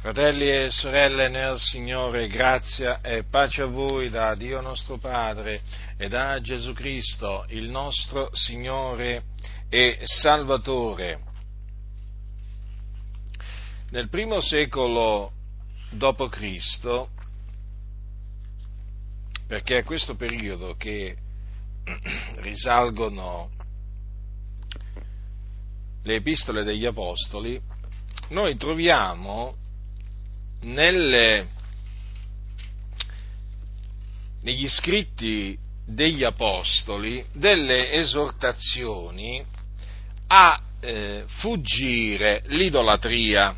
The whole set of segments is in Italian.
Fratelli e sorelle nel Signore, grazia e pace a voi da Dio nostro Padre e da Gesù Cristo, il nostro Signore e Salvatore. Nel primo secolo d.C., perché è questo periodo che risalgono le epistole degli Apostoli, noi troviamo nelle, negli scritti degli Apostoli delle esortazioni a eh, fuggire l'idolatria.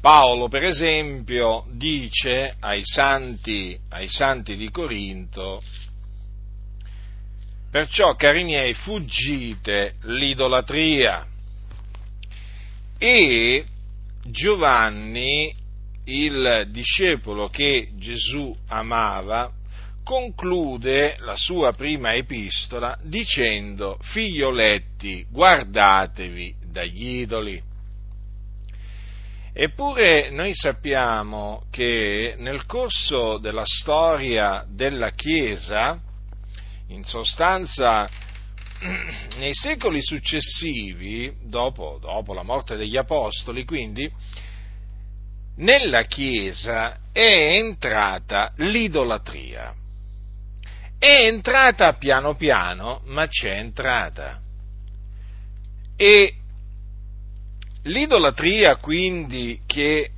Paolo, per esempio, dice ai santi, ai santi di Corinto, perciò, cari miei, fuggite l'idolatria. E Giovanni, il discepolo che Gesù amava, conclude la sua prima epistola dicendo, figlioletti, guardatevi dagli idoli. Eppure noi sappiamo che nel corso della storia della Chiesa, in sostanza nei secoli successivi, dopo, dopo, la morte degli Apostoli, quindi, nella Chiesa è entrata l'idolatria. È entrata piano piano, ma c'è entrata. E l'idolatria quindi che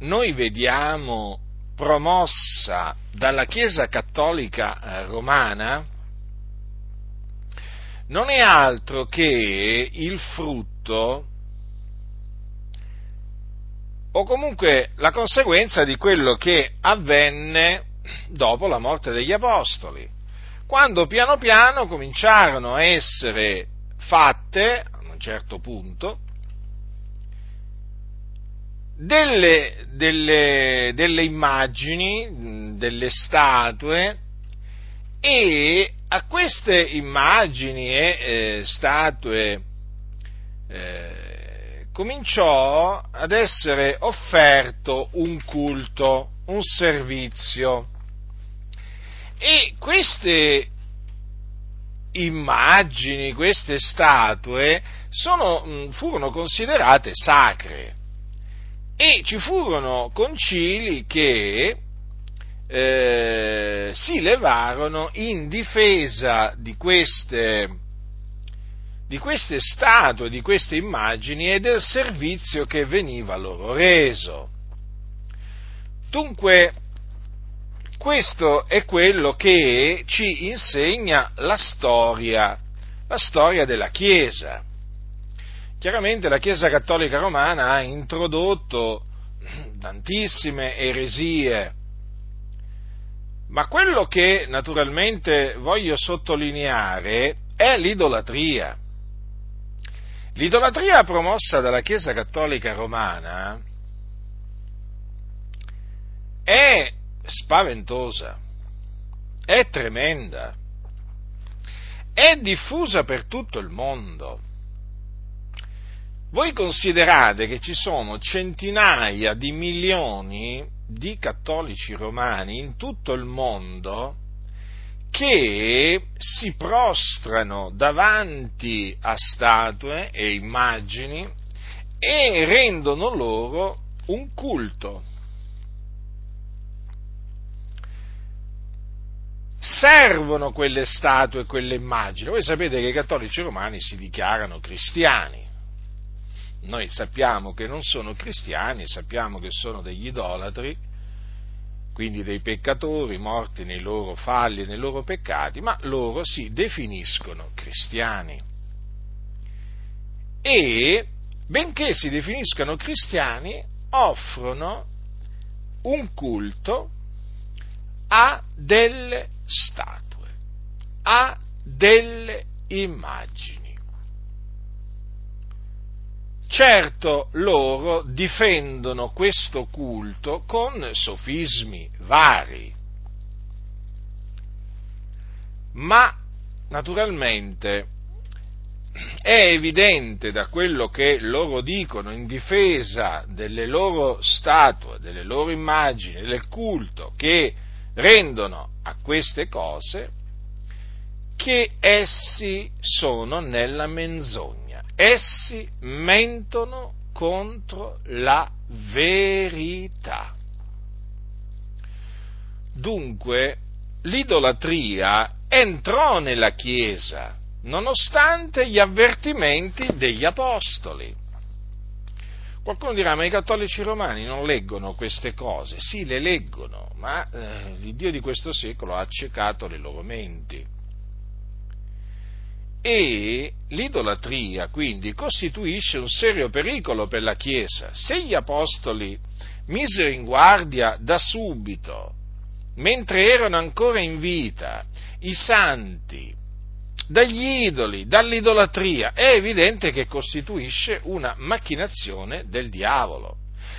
noi vediamo promossa dalla Chiesa cattolica eh, romana, non è altro che il frutto o comunque la conseguenza di quello che avvenne dopo la morte degli Apostoli, quando piano piano cominciarono a essere fatte, a un certo punto, delle, delle, delle immagini, delle statue e a queste immagini e eh, statue eh, cominciò ad essere offerto un culto, un servizio. E queste immagini, queste statue sono, furono considerate sacre e ci furono concili che eh, si levarono in difesa di queste, di queste statue, di queste immagini e del servizio che veniva loro reso. Dunque, questo è quello che ci insegna la storia, la storia della Chiesa. Chiaramente la Chiesa Cattolica Romana ha introdotto tantissime eresie, ma quello che naturalmente voglio sottolineare è l'idolatria. L'idolatria promossa dalla Chiesa Cattolica Romana è spaventosa, è tremenda, è diffusa per tutto il mondo. Voi considerate che ci sono centinaia di milioni di cattolici romani in tutto il mondo che si prostrano davanti a statue e immagini e rendono loro un culto. Servono quelle statue e quelle immagini. Voi sapete che i cattolici romani si dichiarano cristiani noi sappiamo che non sono cristiani, sappiamo che sono degli idolatri, quindi dei peccatori morti nei loro falli nei loro peccati, ma loro si definiscono cristiani. E, benché si definiscano cristiani, offrono un culto a delle statue, a delle immagini. Certo loro difendono questo culto con sofismi vari, ma naturalmente è evidente da quello che loro dicono in difesa delle loro statue, delle loro immagini, del culto che rendono a queste cose, che essi sono nella menzogna, essi mentono contro la verità. Dunque, l'idolatria entrò nella Chiesa, nonostante gli avvertimenti degli Apostoli. Qualcuno dirà, ma i cattolici romani non leggono queste cose? Sì, le leggono, ma eh, il Dio di questo secolo ha accecato le loro menti. E l'idolatria quindi costituisce un serio pericolo per la Chiesa. Se gli Apostoli misero in guardia da subito mentre erano ancora in vita, i santi, dagli idoli, dall'idolatria, è evidente che costituisce una macchinazione del diavolo.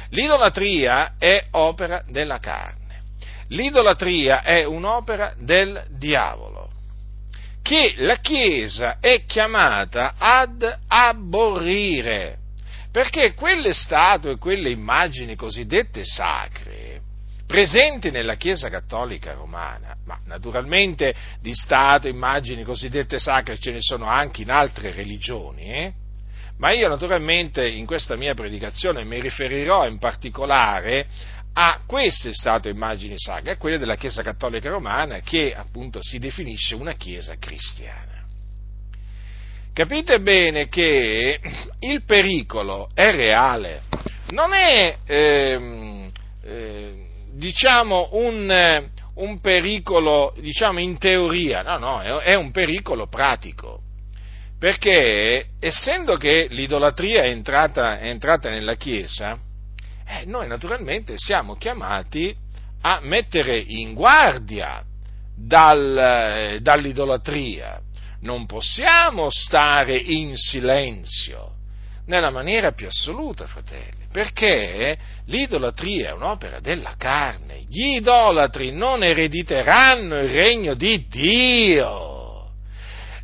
L'idolatria è opera della carne, l'idolatria è un'opera del diavolo, che la Chiesa è chiamata ad aborrire, perché quelle statue, quelle immagini cosiddette sacre, presenti nella Chiesa Cattolica Romana, ma naturalmente di Stato, immagini cosiddette sacre ce ne sono anche in altre religioni, eh? ma io naturalmente in questa mia predicazione mi riferirò in particolare a queste statue immagini sacre, a quelle della Chiesa Cattolica Romana che appunto si definisce una Chiesa cristiana. Capite bene che il pericolo è reale, non è eh, eh, diciamo, un, un pericolo, diciamo, in teoria, no, no, è un pericolo pratico. Perché essendo che l'idolatria è entrata, è entrata nella Chiesa, eh, noi naturalmente siamo chiamati a mettere in guardia dal, eh, dall'idolatria. Non possiamo stare in silenzio, nella maniera più assoluta, fratelli perché l'idolatria è un'opera della carne. Gli idolatri non erediteranno il regno di Dio.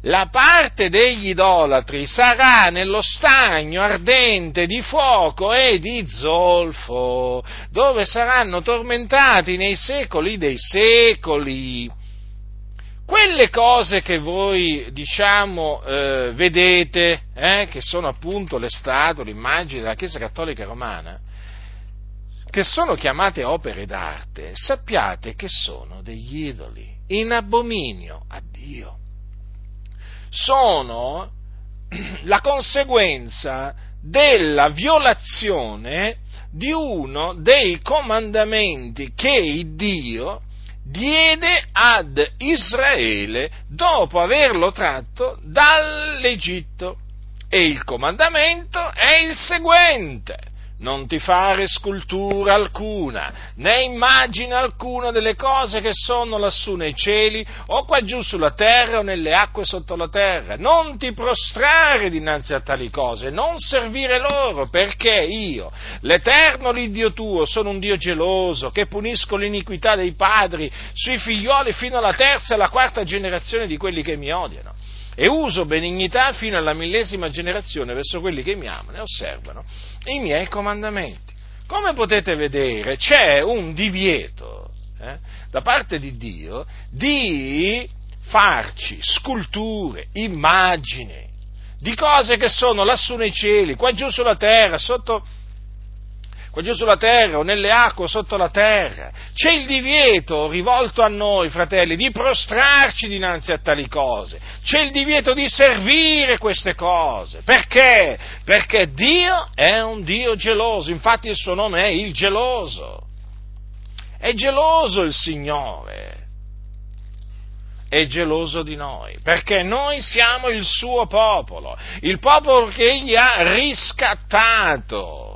La parte degli idolatri sarà nello stagno ardente di fuoco e di zolfo, dove saranno tormentati nei secoli dei secoli quelle cose che voi, diciamo, eh, vedete, eh, che sono appunto le statue, le immagini della Chiesa Cattolica Romana, che sono chiamate opere d'arte, sappiate che sono degli idoli, in abominio a Dio. Sono la conseguenza della violazione di uno dei comandamenti che Dio diede ad Israele dopo averlo tratto dall'Egitto. E il comandamento è il seguente. Non ti fare scultura alcuna, né immagine alcuna delle cose che sono lassù nei cieli, o qua giù sulla terra o nelle acque sotto la terra. Non ti prostrare dinanzi a tali cose, non servire loro, perché io, l'Eterno l'Iddio tuo, sono un Dio geloso, che punisco l'iniquità dei padri sui figlioli fino alla terza e alla quarta generazione di quelli che mi odiano e uso benignità fino alla millesima generazione verso quelli che mi amano e osservano i miei comandamenti. Come potete vedere c'è un divieto eh, da parte di Dio di farci sculture, immagini, di cose che sono lassù nei cieli, qua giù sulla terra, sotto qua giù sulla terra o nelle acque sotto la terra. C'è il divieto rivolto a noi, fratelli, di prostrarci dinanzi a tali cose. C'è il divieto di servire queste cose. Perché? Perché Dio è un Dio geloso, infatti il suo nome è il geloso. È geloso il Signore è geloso di noi, perché noi siamo il suo popolo, il popolo che egli ha riscattato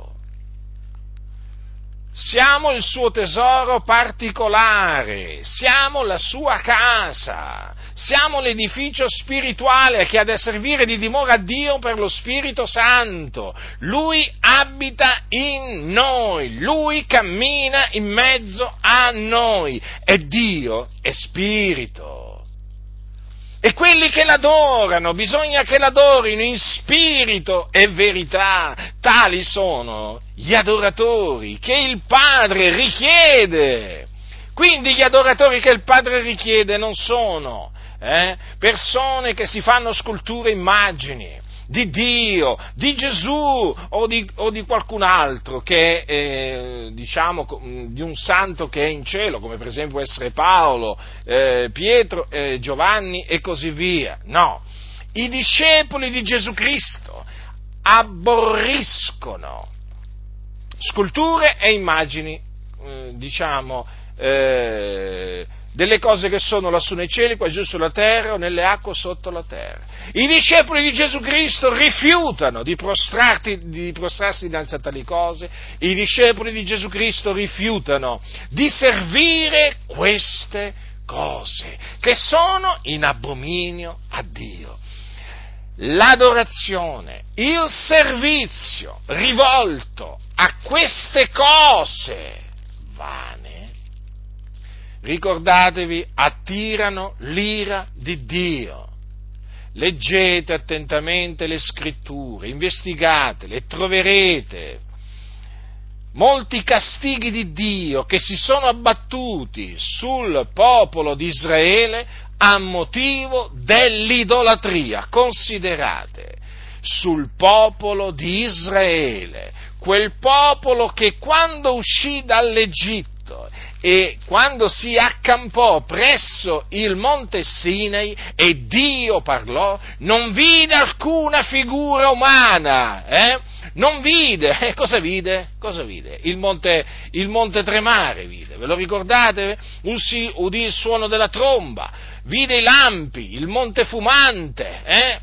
siamo il suo tesoro particolare, siamo la sua casa, siamo l'edificio spirituale che ha da servire di dimora a Dio per lo Spirito Santo. Lui abita in noi, lui cammina in mezzo a noi e Dio è spirito. E quelli che l'adorano, bisogna che l'adorino in spirito e verità. Tali sono gli adoratori che il Padre richiede. Quindi gli adoratori che il Padre richiede non sono eh, persone che si fanno sculture immagini, di Dio, di Gesù o di, o di qualcun altro che eh, diciamo di un santo che è in cielo, come per esempio essere Paolo, eh, Pietro, eh, Giovanni e così via. No, i discepoli di Gesù Cristo aborriscono sculture e immagini, eh, diciamo, eh, delle cose che sono lassù nei cieli, qua giù sulla terra o nelle acque sotto la terra. I discepoli di Gesù Cristo rifiutano di, di prostrarsi dinanzi a tali cose, i discepoli di Gesù Cristo rifiutano di servire queste cose che sono in abominio a Dio. L'adorazione, il servizio rivolto a queste cose vane ricordatevi, attirano l'ira di Dio. Leggete attentamente le scritture, investigatele troverete molti castighi di Dio che si sono abbattuti sul popolo di Israele a motivo dell'idolatria. Considerate, sul popolo di Israele, quel popolo che quando uscì dall'Egitto e quando si accampò presso il monte Sinai e Dio parlò, non vide alcuna figura umana, eh? non vide, eh, cosa vide? Cosa vide? Il monte, il monte tremare vide, ve lo ricordate? Udì, udì il suono della tromba, vide i lampi, il monte fumante, eh?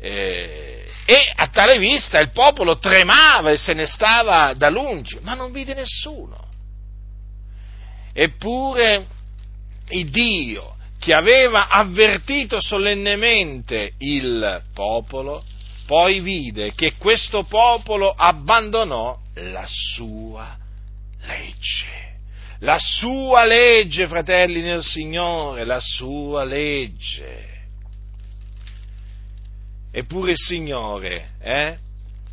Eh, e a tale vista il popolo tremava e se ne stava da lungi, ma non vide nessuno. Eppure il Dio che aveva avvertito solennemente il popolo, poi vide che questo popolo abbandonò la sua legge. La sua legge, fratelli nel Signore, la sua legge. Eppure il Signore, eh?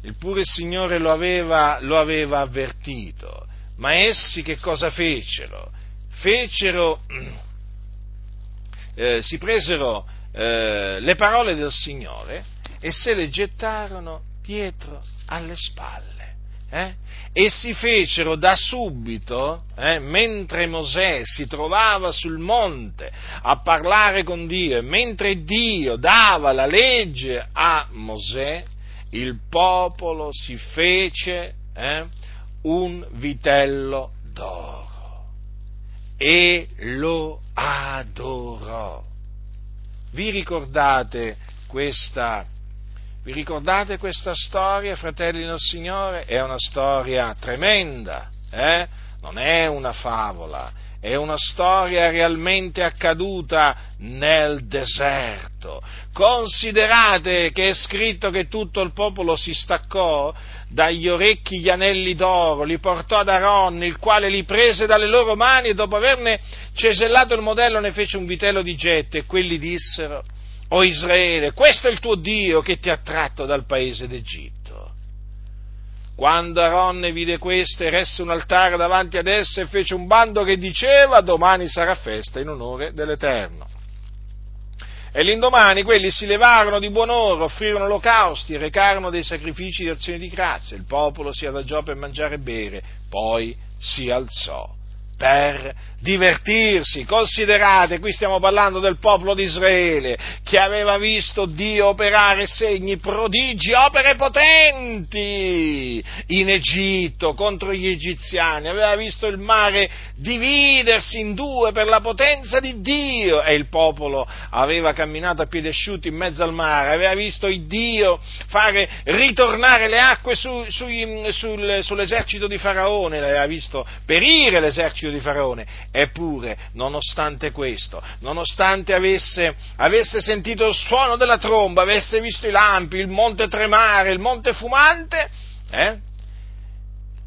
Eppure il Signore lo aveva, lo aveva avvertito. Ma essi che cosa fecero? Fecero, eh, si presero eh, le parole del Signore e se le gettarono dietro alle spalle. Eh? E si fecero da subito, eh, mentre Mosè si trovava sul monte a parlare con Dio, mentre Dio dava la legge a Mosè, il popolo si fece eh, un vitello d'oro e lo adorò. Vi ricordate questa, vi ricordate questa storia, fratelli del Signore? È una storia tremenda, eh? non è una favola, è una storia realmente accaduta nel deserto. Considerate che è scritto che tutto il popolo si staccò dagli orecchi gli anelli d'oro, li portò ad Aaron, il quale li prese dalle loro mani e dopo averne cesellato il modello ne fece un vitello di getto e quelli dissero, o Israele, questo è il tuo Dio che ti ha tratto dal paese d'Egitto. Quando Aaron vide questo, eresse un altare davanti ad esso e fece un bando che diceva domani sarà festa in onore dell'Eterno. E l'indomani quelli si levarono di buon oro, offrirono olocausti recarono dei sacrifici di azione di grazia. Il popolo si adagiò per mangiare e bere, poi si alzò per divertirsi. Considerate, qui stiamo parlando del popolo di Israele che aveva visto Dio operare segni, prodigi, opere potenti in Egitto contro gli egiziani, aveva visto il mare dividersi in due per la potenza di Dio e il popolo aveva camminato a piedi asciutti in mezzo al mare, aveva visto Dio fare ritornare le acque su, su, sul, sull'esercito di Faraone, l'aveva visto perire l'esercito di Faraone. Eppure, nonostante questo, nonostante avesse, avesse sentito il suono della tromba, avesse visto i lampi, il monte tremare, il monte fumante, eh?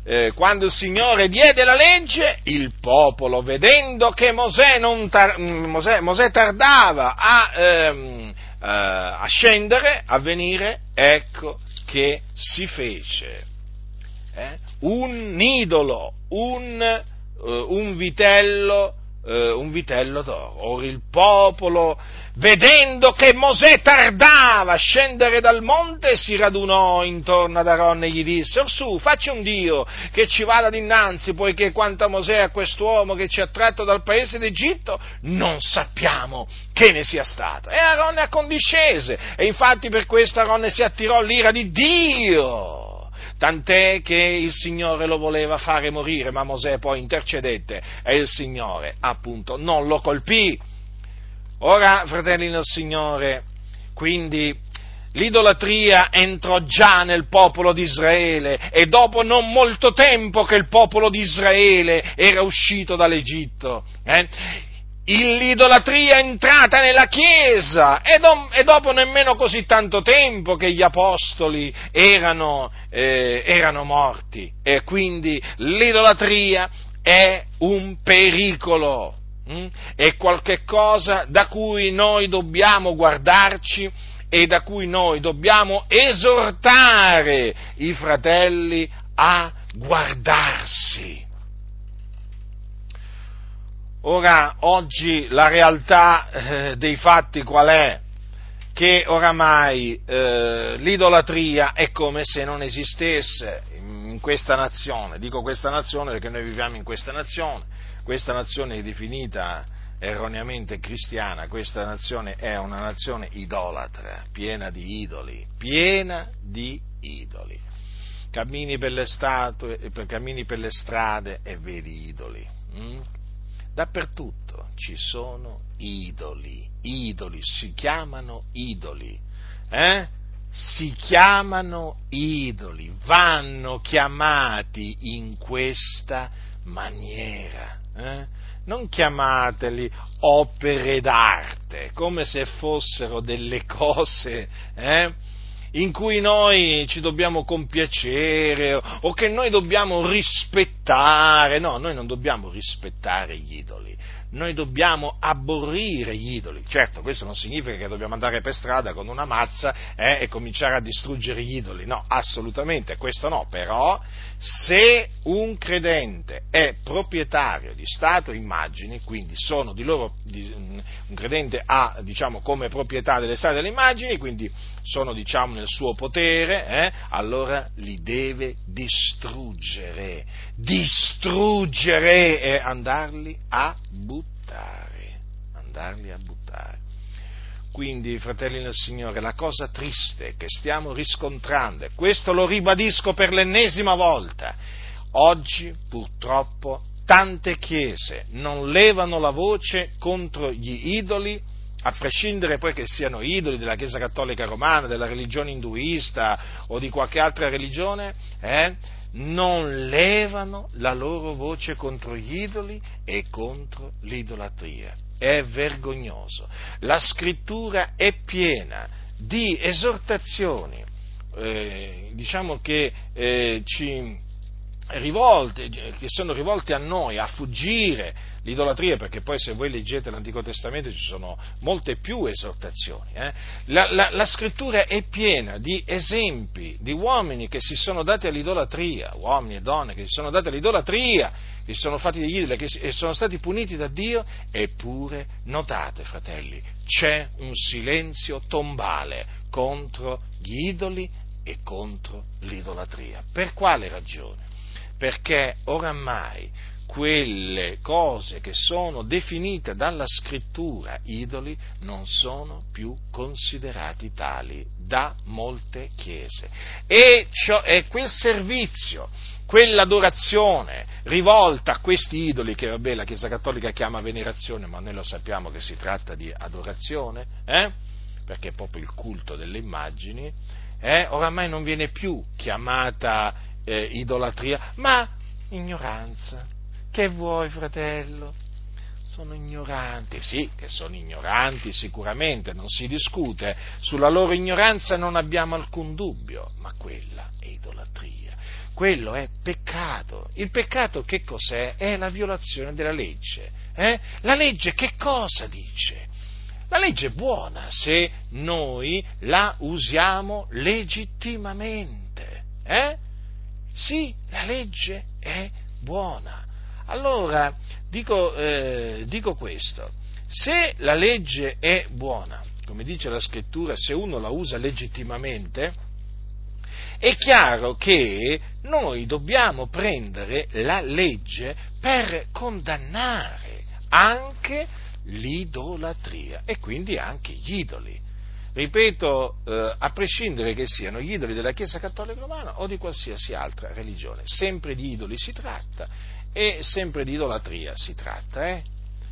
eh, quando il Signore diede la legge, il popolo, vedendo che Mosè, tar- mm, Mosè, Mosè tardava a, ehm, eh, a, scendere, a venire, ecco che si fece eh, un idolo, un, un vitello eh, un vitello d'oro. Ora il popolo, vedendo che Mosè tardava a scendere dal monte, si radunò intorno ad Aaron e gli disse, su, facci un Dio che ci vada dinanzi, poiché quanto a Mosè a quest'uomo che ci ha tratto dal paese d'Egitto, non sappiamo che ne sia stato. E Aaron accondiscese, e infatti per questo Aaron si attirò l'ira di Dio tant'è che il Signore lo voleva fare morire, ma Mosè poi intercedette e il Signore appunto non lo colpì. Ora, fratelli del Signore, quindi l'idolatria entrò già nel popolo di Israele e dopo non molto tempo che il popolo di Israele era uscito dall'Egitto. Eh? L'idolatria è entrata nella Chiesa e, do, e, dopo nemmeno così tanto tempo che gli apostoli erano, eh, erano morti e quindi l'idolatria è un pericolo, hm? è qualcosa da cui noi dobbiamo guardarci e da cui noi dobbiamo esortare i fratelli a guardarsi. Ora, oggi la realtà eh, dei fatti qual è? Che oramai eh, l'idolatria è come se non esistesse in questa nazione. Dico questa nazione perché noi viviamo in questa nazione. Questa nazione è definita erroneamente cristiana, questa nazione è una nazione idolatra, piena di idoli, piena di idoli. Cammini per le, statue, cammini per le strade e vedi idoli. Mm? Dappertutto ci sono idoli, idoli, si chiamano idoli, eh? si chiamano idoli, vanno chiamati in questa maniera. Eh? Non chiamateli opere d'arte, come se fossero delle cose eh? In cui noi ci dobbiamo compiacere o che noi dobbiamo rispettare. No, noi non dobbiamo rispettare gli idoli, noi dobbiamo aborrire gli idoli. Certo, questo non significa che dobbiamo andare per strada con una mazza eh, e cominciare a distruggere gli idoli, no, assolutamente, questo no, però se un credente è proprietario di statue e immagini, quindi sono di loro, di, un credente ha diciamo, come proprietà delle statue e delle immagini, quindi sono diciamo, nel suo potere, eh, allora li deve distruggere, distruggere e andarli a buttare, andarli a buttare. Quindi, fratelli del Signore, la cosa triste che stiamo riscontrando, e questo lo ribadisco per l'ennesima volta, oggi purtroppo tante chiese non levano la voce contro gli idoli, a prescindere poi che siano idoli della Chiesa Cattolica Romana, della religione induista o di qualche altra religione, eh, non levano la loro voce contro gli idoli e contro l'idolatria è vergognoso. La scrittura è piena di esortazioni, eh, diciamo che eh, ci rivolte, che sono rivolte a noi a fuggire l'idolatria, perché poi se voi leggete l'Antico Testamento ci sono molte più esortazioni. Eh? La, la, la, scrittura è piena di esempi di uomini che si sono dati all'idolatria, uomini e donne che si sono dati all'idolatria, che si sono fatti degli idoli e sono stati puniti da Dio, eppure notate, fratelli, c'è un silenzio tombale contro gli idoli e contro l'idolatria. Per quale ragione? Perché oramai quelle cose che sono definite dalla scrittura idoli non sono più considerati tali da molte chiese. E, ciò, e quel servizio, quell'adorazione rivolta a questi idoli, che vabbè la Chiesa Cattolica chiama venerazione, ma noi lo sappiamo che si tratta di adorazione, eh? perché è proprio il culto delle immagini, eh? oramai non viene più chiamata eh, idolatria, ma ignoranza che vuoi, fratello? Sono ignoranti, sì, che sono ignoranti sicuramente, non si discute, sulla loro ignoranza non abbiamo alcun dubbio, ma quella è idolatria. quello è peccato. Il peccato che cos'è? È la violazione della legge. Eh? La legge che cosa dice? La legge è buona se noi la usiamo legittimamente. Eh? Sì, la legge è buona. Allora, dico, eh, dico questo, se la legge è buona, come dice la scrittura, se uno la usa legittimamente, è chiaro che noi dobbiamo prendere la legge per condannare anche l'idolatria e quindi anche gli idoli. Ripeto, eh, a prescindere che siano gli idoli della Chiesa Cattolica Romana o di qualsiasi altra religione, sempre di idoli si tratta e sempre di idolatria si tratta. Eh?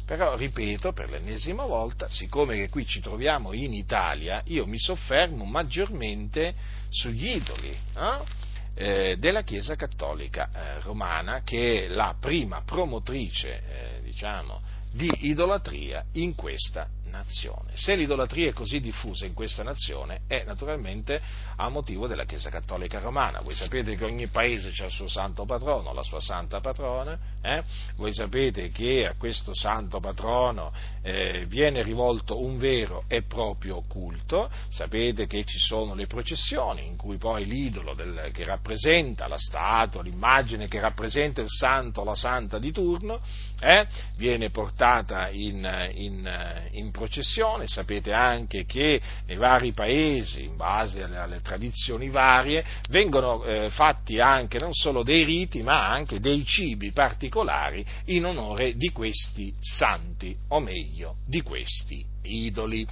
Però, ripeto, per l'ennesima volta, siccome che qui ci troviamo in Italia, io mi soffermo maggiormente sugli idoli eh? Della Chiesa Cattolica eh, Romana, che è la prima promotrice, eh, diciamo, di idolatria in questa nazione. Se l'idolatria è così diffusa in questa nazione è naturalmente a motivo della Chiesa Cattolica Romana. Voi sapete che ogni paese ha il suo santo patrono, la sua santa patrona, eh? voi sapete che a questo santo patrono eh, viene rivolto un vero e proprio culto, sapete che ci sono le processioni in cui poi l'idolo del, che rappresenta la statua, l'immagine che rappresenta il santo la santa di turno, eh? viene portata in, in, in processione, sapete anche che nei vari paesi, in base alle, alle tradizioni varie, vengono eh, fatti anche non solo dei riti, ma anche dei cibi particolari in onore di questi santi, o meglio, di questi idoli.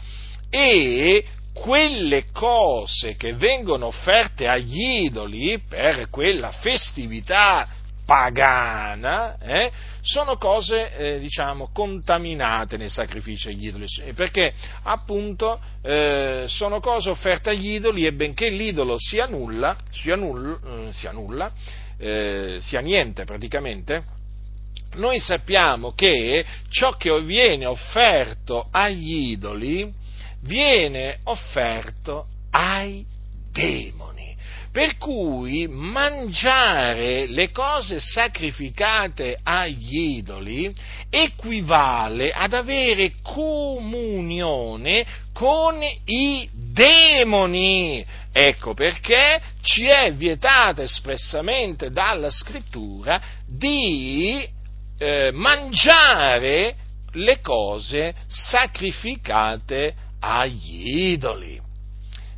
E quelle cose che vengono offerte agli idoli per quella festività pagana, eh, sono cose, eh, diciamo, contaminate nei sacrifici agli idoli, perché appunto eh, sono cose offerte agli idoli e benché l'idolo sia nulla, sia, null, eh, sia, nulla, eh, sia niente praticamente, noi sappiamo che ciò che viene offerto agli idoli viene offerto ai demoni. Per cui mangiare le cose sacrificate agli idoli equivale ad avere comunione con i demoni. Ecco perché ci è vietata espressamente dalla scrittura di eh, mangiare le cose sacrificate agli idoli.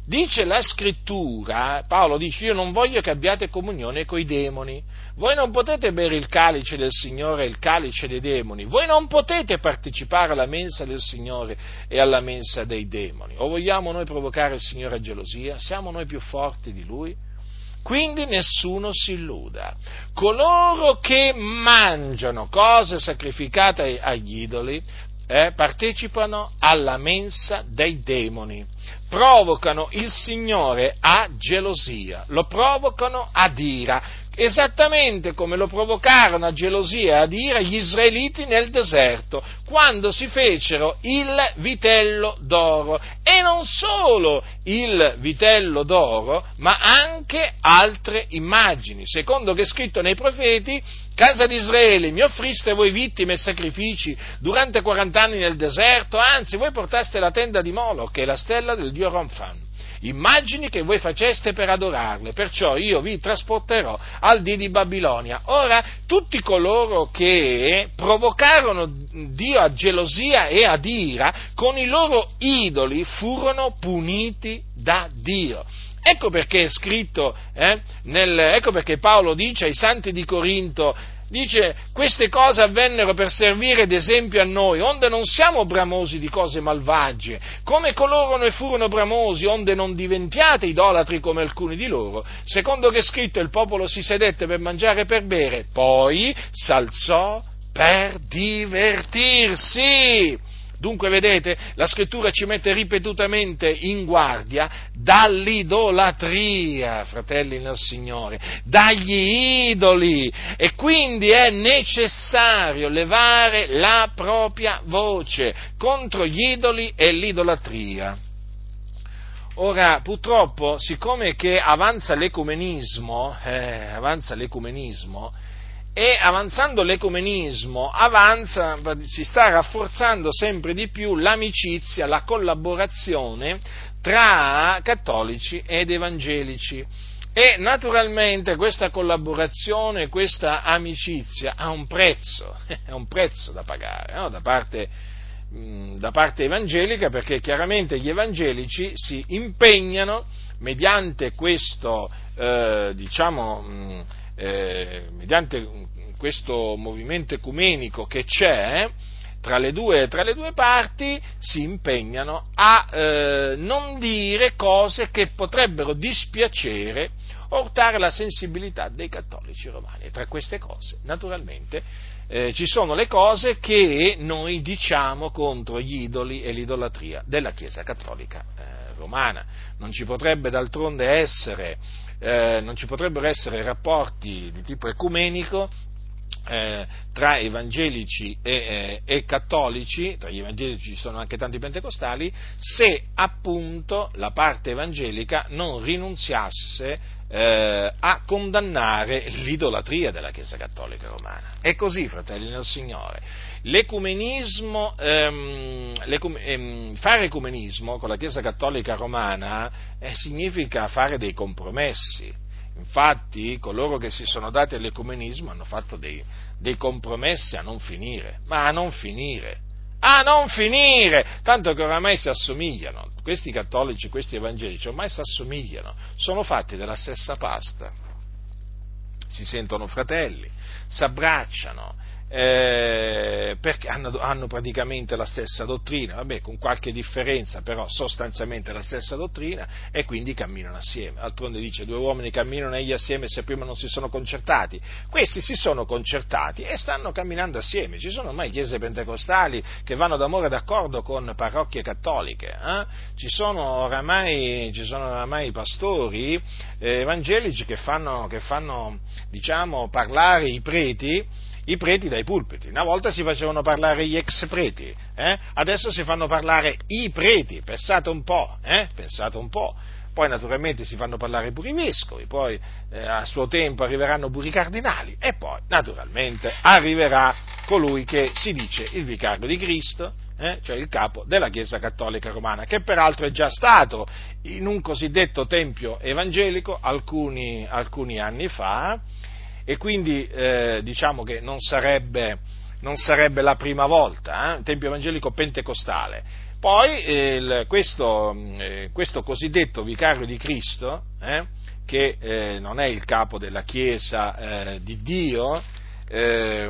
Dice la scrittura, Paolo dice io non voglio che abbiate comunione coi demoni, voi non potete bere il calice del Signore e il calice dei demoni, voi non potete partecipare alla mensa del Signore e alla mensa dei demoni. O vogliamo noi provocare il Signore a gelosia? Siamo noi più forti di Lui? Quindi nessuno si illuda. Coloro che mangiano cose sacrificate agli idoli eh, partecipano alla mensa dei demoni, provocano il Signore a gelosia, lo provocano ad ira, esattamente come lo provocarono a gelosia e ad ira gli israeliti nel deserto, quando si fecero il vitello d'oro. E non solo il vitello d'oro, ma anche altre immagini. Secondo che è scritto nei profeti, casa di Israele, mi offriste voi vittime e sacrifici durante 40 anni nel deserto, anzi voi portaste la tenda di Molo, che è la stella del dio Ronfan immagini che voi faceste per adorarle, perciò io vi trasporterò al dì di Babilonia. Ora, tutti coloro che provocarono Dio a gelosia e ad ira con i loro idoli furono puniti da Dio. Ecco perché è scritto, eh, nel, ecco perché Paolo dice ai santi di Corinto, Dice, queste cose avvennero per servire d'esempio a noi, onde non siamo bramosi di cose malvagie, come coloro ne furono bramosi, onde non diventiate idolatri come alcuni di loro. Secondo che è scritto, il popolo si sedette per mangiare e per bere, poi s'alzò per divertirsi. Dunque, vedete, la scrittura ci mette ripetutamente in guardia dall'idolatria, fratelli nel Signore, dagli idoli e quindi è necessario levare la propria voce contro gli idoli e l'idolatria. Ora, purtroppo, siccome che avanza l'ecumenismo, eh, avanza l'ecumenismo, e avanzando l'ecumenismo avanza, si sta rafforzando sempre di più l'amicizia, la collaborazione tra cattolici ed evangelici. E naturalmente questa collaborazione, questa amicizia ha un prezzo, ha un prezzo da pagare no? da, parte, da parte evangelica perché chiaramente gli evangelici si impegnano mediante questo, eh, diciamo, eh, mediante questo movimento ecumenico che c'è, tra le due, tra le due parti si impegnano a eh, non dire cose che potrebbero dispiacere o urtare la sensibilità dei cattolici romani. E tra queste cose, naturalmente, eh, ci sono le cose che noi diciamo contro gli idoli e l'idolatria della Chiesa cattolica eh, romana. Non ci potrebbe d'altronde essere, eh, non ci potrebbero essere rapporti di tipo ecumenico eh, tra evangelici e, eh, e, cattolici, tra gli evangelici ci sono anche tanti pentecostali, se appunto la parte evangelica non rinunziasse eh, a condannare l'idolatria della Chiesa Cattolica Romana. È così, fratelli nel Signore. L'ecumenismo, ehm, l'ecum- ehm, fare ecumenismo con la Chiesa Cattolica Romana eh, significa fare dei compromessi Infatti coloro che si sono dati all'ecumenismo hanno fatto dei, dei compromessi a non finire, ma a non finire, a non finire, tanto che oramai si assomigliano, questi cattolici, questi evangelici ormai si assomigliano, sono fatti della stessa pasta, si sentono fratelli, si abbracciano, eh, perché hanno, hanno, praticamente la stessa dottrina, vabbè, con qualche differenza, però sostanzialmente la stessa dottrina, e quindi camminano assieme. Altronde dice, due uomini camminano egli assieme se prima non si sono concertati. Questi si sono concertati e stanno camminando assieme. Ci sono ormai chiese pentecostali che vanno d'amore d'accordo con parrocchie cattoliche. Eh? Ci, sono oramai, ci sono oramai pastori eh, evangelici che fanno, che fanno diciamo, parlare i preti i preti dai pulpiti. Una volta si facevano parlare gli ex preti, eh? adesso si fanno parlare i preti, pensate un po', eh? pensate un po'. Poi naturalmente si fanno parlare pure i vescovi, poi eh, a suo tempo arriveranno pure i cardinali e poi naturalmente arriverà colui che si dice il vicario di Cristo, eh, cioè il capo della Chiesa Cattolica Romana, che peraltro è già stato in un cosiddetto tempio evangelico alcuni, alcuni anni fa, e quindi eh, diciamo che non sarebbe, non sarebbe, la prima volta, eh? Tempio Evangelico Pentecostale. Poi eh, il, questo, eh, questo, cosiddetto vicario di Cristo, eh, che eh, non è il capo della Chiesa di Dio, eh,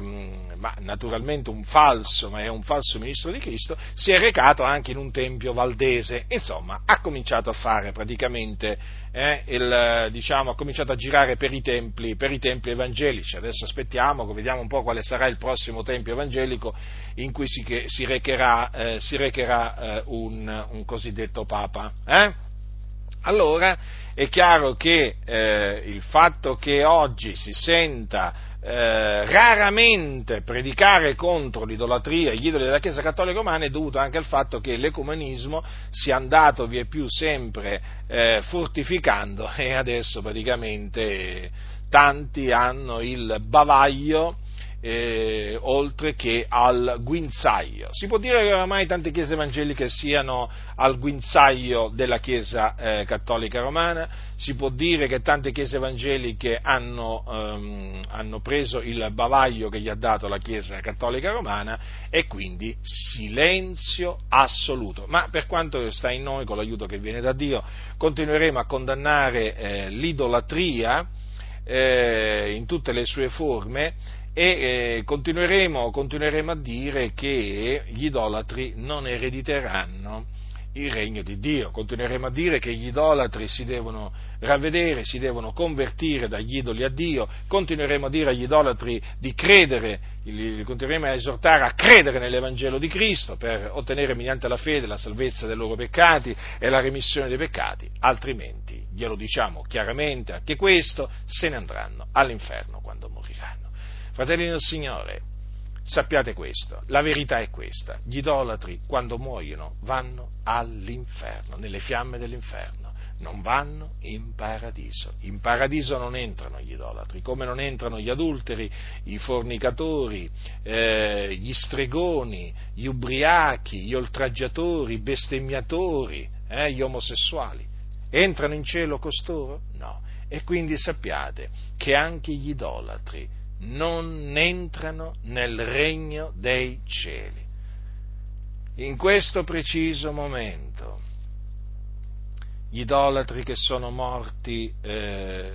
ma naturalmente un falso, ma è un falso ministro di Cristo, si è recato anche in un tempio valdese, insomma, ha cominciato a fare praticamente, eh, il, diciamo, ha cominciato a girare per i, templi, per i templi evangelici. Adesso aspettiamo, vediamo un po' quale sarà il prossimo tempio evangelico in cui si, si recherà, eh, si recherà eh, un, un, cosiddetto Papa. Allora è chiaro che eh, il fatto che oggi si senta eh, raramente predicare contro l'idolatria e gli idoli della Chiesa Cattolica Romana è dovuto anche al fatto che l'ecumenismo sia andato via più sempre eh, fortificando e adesso praticamente tanti hanno il bavaglio eh, oltre che al guinzaglio. Si può dire che oramai tante chiese evangeliche siano al guinzaglio della Chiesa eh, cattolica romana, si può dire che tante chiese evangeliche hanno, ehm, hanno preso il bavaglio che gli ha dato la Chiesa cattolica romana e quindi silenzio assoluto. Ma per quanto sta in noi, con l'aiuto che viene da Dio, continueremo a condannare eh, l'idolatria eh, in tutte le sue forme e eh, continueremo, continueremo, a dire che gli idolatri non erediteranno il regno di Dio, continueremo a dire che gli idolatri si devono ravvedere, si devono convertire dagli idoli a Dio, continueremo a dire agli idolatri di credere, li continueremo a esortare a credere nell'Evangelo di Cristo per ottenere mediante la fede la salvezza dei loro peccati e la remissione dei peccati, altrimenti, glielo diciamo chiaramente anche questo, se ne andranno all'inferno quando moriranno. Fratelli del Signore, sappiate questo, la verità è questa, gli idolatri quando muoiono vanno all'inferno, nelle fiamme dell'inferno non vanno in paradiso. In paradiso non entrano gli idolatri, come non entrano gli adulteri, i fornicatori, eh, gli stregoni, gli ubriachi, gli oltraggiatori, i bestemmiatori, eh, gli omosessuali. Entrano in cielo costoro? No. E quindi sappiate che anche gli idolatri non entrano nel regno dei cieli. In questo preciso momento gli idolatri che sono morti, eh,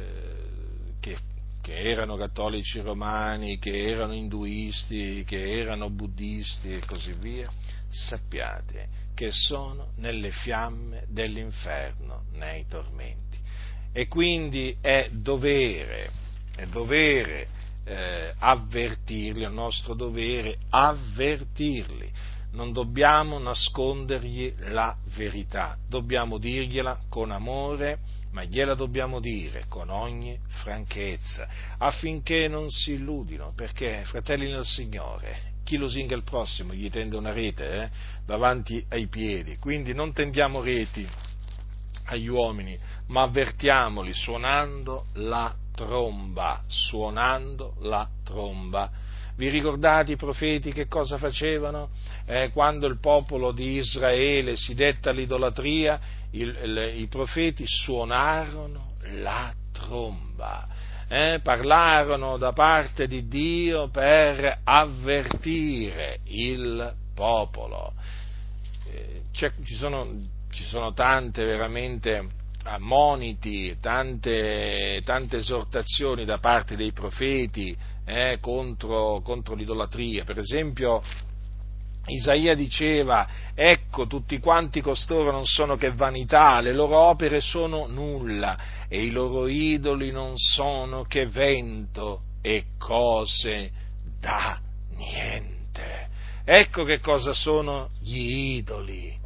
che, che, erano cattolici romani, che erano induisti, che erano buddisti e così via, sappiate che sono nelle fiamme dell'inferno, nei tormenti. E quindi è dovere, è dovere eh, avvertirli, è il nostro dovere avvertirli. Non dobbiamo nascondergli la verità, dobbiamo dirgliela con amore, ma gliela dobbiamo dire con ogni franchezza, affinché non si illudino, perché, fratelli nel Signore, chi lusinga il prossimo gli tende una rete eh, davanti ai piedi, quindi non tendiamo reti agli uomini, ma avvertiamoli suonando la tromba, suonando la tromba vi ricordate i profeti che cosa facevano? Eh, quando il popolo di Israele si detta all'idolatria, il, il, i profeti suonarono la tromba, eh, parlarono da parte di Dio per avvertire il popolo. Eh, ci, sono, ci sono tante veramente moniti, tante, tante, esortazioni da parte dei profeti eh, contro, contro l'idolatria. Per esempio, Isaia diceva, ecco tutti quanti costoro non sono che vanità, le loro opere sono nulla e i loro idoli non sono che vento e cose da niente. Ecco che cosa sono gli idoli.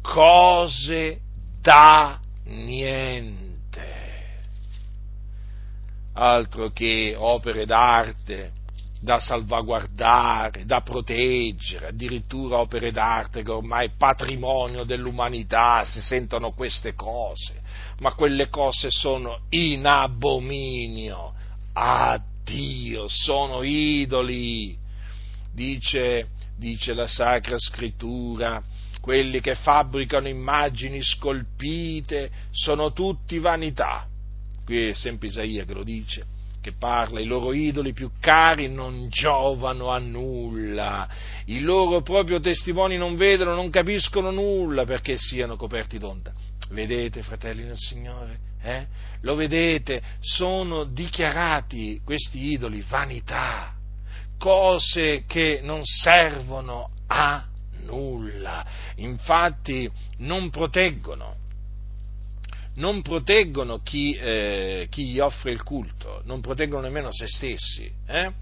Cose da niente. Altro che opere d'arte da salvaguardare, da proteggere, addirittura opere d'arte che ormai è patrimonio dell'umanità, si sentono queste cose, ma quelle cose sono in abominio. A Dio, sono idoli, dice, dice la Sacra Scrittura, quelli che fabbricano immagini scolpite sono tutti vanità. Qui è sempre Isaia che lo dice, che parla, i loro idoli più cari non giovano a nulla, i loro proprio testimoni non vedono, non capiscono nulla perché siano coperti d'onda. Vedete, fratelli nel Signore? Eh? Lo vedete? Sono dichiarati questi idoli vanità, cose che non servono a nulla. Infatti non proteggono, non proteggono chi, eh, chi, gli offre il culto, non proteggono nemmeno se stessi. Eh?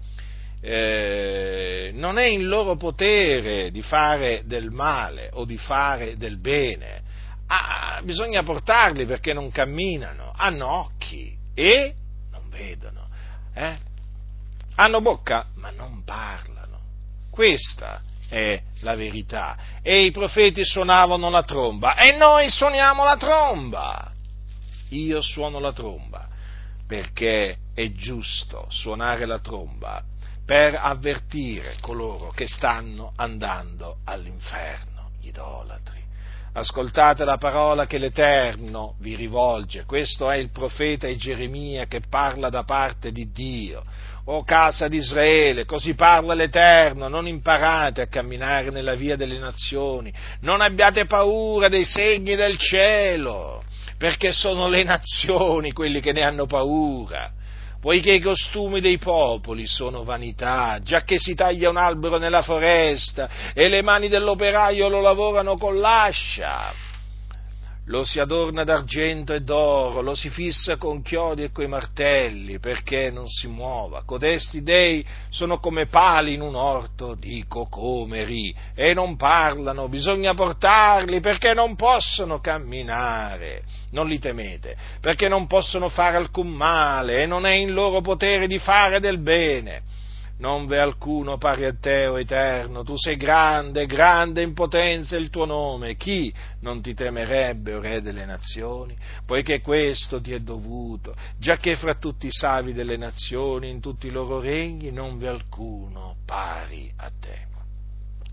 Eh, non è in loro potere di fare del male o di fare del bene. Ah, bisogna portarli perché non camminano, hanno occhi e non vedono. Eh? Hanno bocca ma non parlano. Questa è la verità. E i profeti suonavano la tromba e noi suoniamo la tromba. Io suono la tromba perché è giusto suonare la tromba per avvertire coloro che stanno andando all'inferno, gli idolatri. Ascoltate la parola che l'Eterno vi rivolge, questo è il profeta Geremia che parla da parte di Dio o casa di Israele, così parla l'Eterno, non imparate a camminare nella via delle nazioni, non abbiate paura dei segni del cielo, perché sono le nazioni quelli che ne hanno paura, poiché i costumi dei popoli sono vanità, già che si taglia un albero nella foresta e le mani dell'operaio lo lavorano con l'ascia lo si adorna d'argento e d'oro, lo si fissa con chiodi e coi martelli, perché non si muova. Codesti dei sono come pali in un orto di cocomeri e non parlano, bisogna portarli perché non possono camminare. Non li temete, perché non possono fare alcun male e non è in loro potere di fare del bene non v'è alcuno pari a te, o Eterno, tu sei grande, grande in potenza il tuo nome, chi non ti temerebbe, o Re delle nazioni? Poiché questo ti è dovuto, giacché fra tutti i savi delle nazioni, in tutti i loro regni, non v'è alcuno pari a te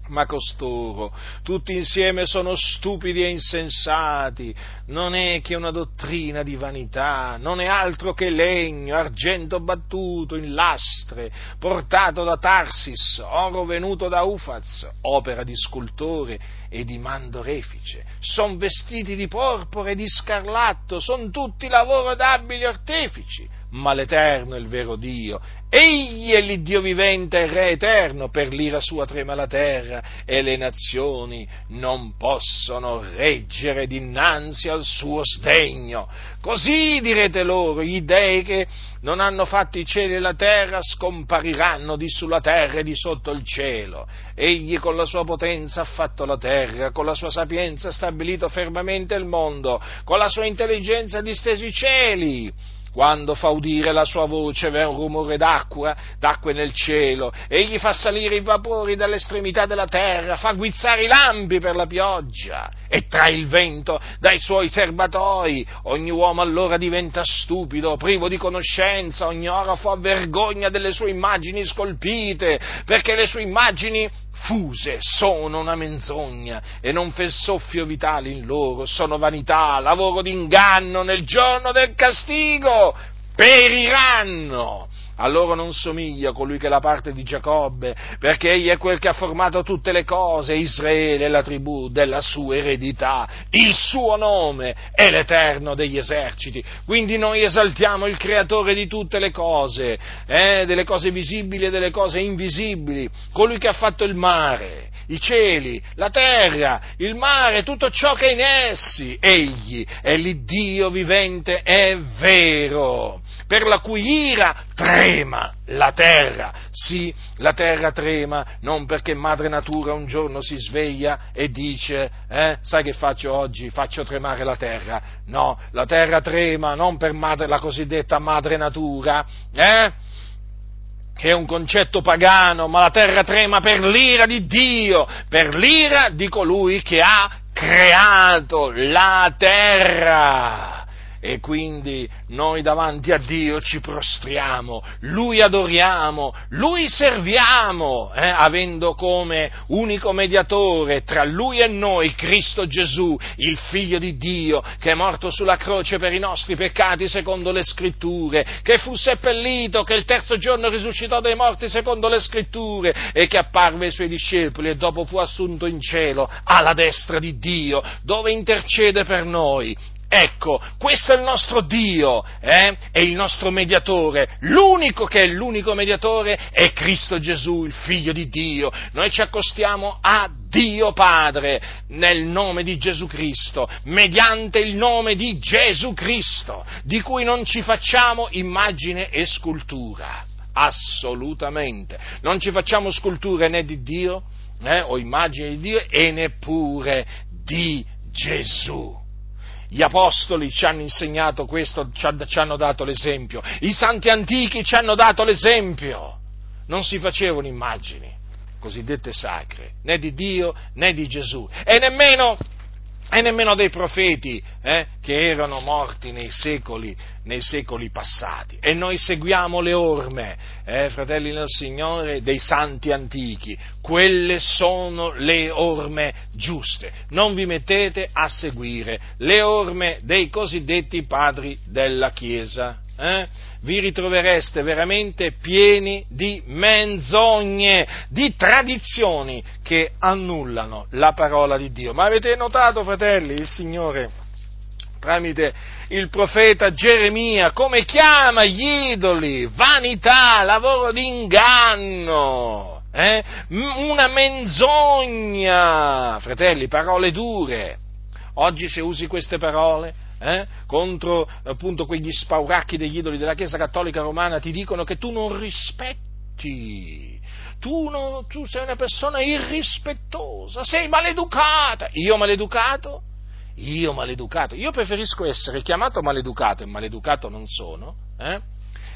ma costoro. Tutti insieme sono stupidi e insensati, non è che una dottrina di vanità, non è altro che legno, argento battuto in lastre, portato da Tarsis, oro venuto da Ufaz, opera di scultore e di mandorefice, son vestiti di porpora e di scarlatto, son tutti lavoro d'abili artefici, ma l'Eterno è il vero Dio, egli è l'Iddio vivente e Re eterno, per l'ira sua trema la terra e le nazioni non possono reggere dinanzi al suo sdegno. Così direte loro, gli dei che non hanno fatto i cieli e la terra scompariranno di sulla terra e di sotto il cielo. Egli con la sua potenza ha fatto la terra, con la sua sapienza ha stabilito fermamente il mondo, con la sua intelligenza ha disteso i cieli quando fa udire la sua voce v'è un rumore d'acqua, d'acque nel cielo, egli fa salire i vapori dall'estremità della terra, fa guizzare i lampi per la pioggia e trae il vento dai suoi serbatoi. Ogni uomo allora diventa stupido, privo di conoscenza, ogni orafo ha vergogna delle sue immagini scolpite, perché le sue immagini fuse sono una menzogna e non fè soffio vitale in loro, sono vanità, lavoro d'inganno nel giorno del castigo, periranno. A loro non somiglia colui che è la parte di Giacobbe, perché egli è quel che ha formato tutte le cose, Israele è la tribù della sua eredità, il suo nome è l'Eterno degli eserciti. Quindi noi esaltiamo il creatore di tutte le cose, eh, delle cose visibili e delle cose invisibili, colui che ha fatto il mare, i cieli, la terra, il mare, tutto ciò che è in essi. Egli è l'Iddio vivente e vero per la cui ira trema la terra. Sì, la terra trema non perché madre natura un giorno si sveglia e dice, eh, sai che faccio oggi? Faccio tremare la terra. No, la terra trema non per madre, la cosiddetta madre natura, eh? che è un concetto pagano, ma la terra trema per l'ira di Dio, per l'ira di colui che ha creato la terra e quindi noi davanti a Dio ci prostriamo, Lui adoriamo, Lui serviamo, eh, avendo come unico mediatore tra Lui e noi Cristo Gesù, il Figlio di Dio, che è morto sulla croce per i nostri peccati secondo le scritture, che fu seppellito, che il terzo giorno risuscitò dai morti secondo le scritture e che apparve ai suoi discepoli e dopo fu assunto in cielo alla destra di Dio, dove intercede per noi Ecco, questo è il nostro Dio, eh? è il nostro mediatore, l'unico che è l'unico mediatore è Cristo Gesù, il Figlio di Dio. Noi ci accostiamo a Dio Padre nel nome di Gesù Cristo, mediante il nome di Gesù Cristo, di cui non ci facciamo immagine e scultura. Assolutamente. Non ci facciamo sculture né di Dio, eh, o immagine di Dio, e neppure di Gesù. Gli apostoli ci hanno insegnato questo, ci hanno dato l'esempio. I santi antichi ci hanno dato l'esempio. Non si facevano immagini cosiddette sacre, né di Dio né di Gesù, e nemmeno e nemmeno dei profeti eh, che erano morti nei secoli, nei secoli, passati. E noi seguiamo le orme, eh, fratelli del Signore, dei santi antichi. Quelle sono le orme giuste. Non vi mettete a seguire le orme dei cosiddetti padri della Chiesa eh, vi ritrovereste veramente pieni di menzogne, di tradizioni che annullano la parola di Dio. Ma avete notato, fratelli, il Signore tramite il profeta Geremia, come chiama gli idoli? Vanità, lavoro d'inganno, eh? una menzogna, fratelli, parole dure. Oggi se usi queste parole eh, contro appunto quegli spauracchi degli idoli della Chiesa Cattolica Romana ti dicono che tu non rispetti, tu, non, tu sei una persona irrispettosa, sei maleducata. Io maleducato? Io maleducato. Io preferisco essere chiamato maleducato e maleducato non sono, eh,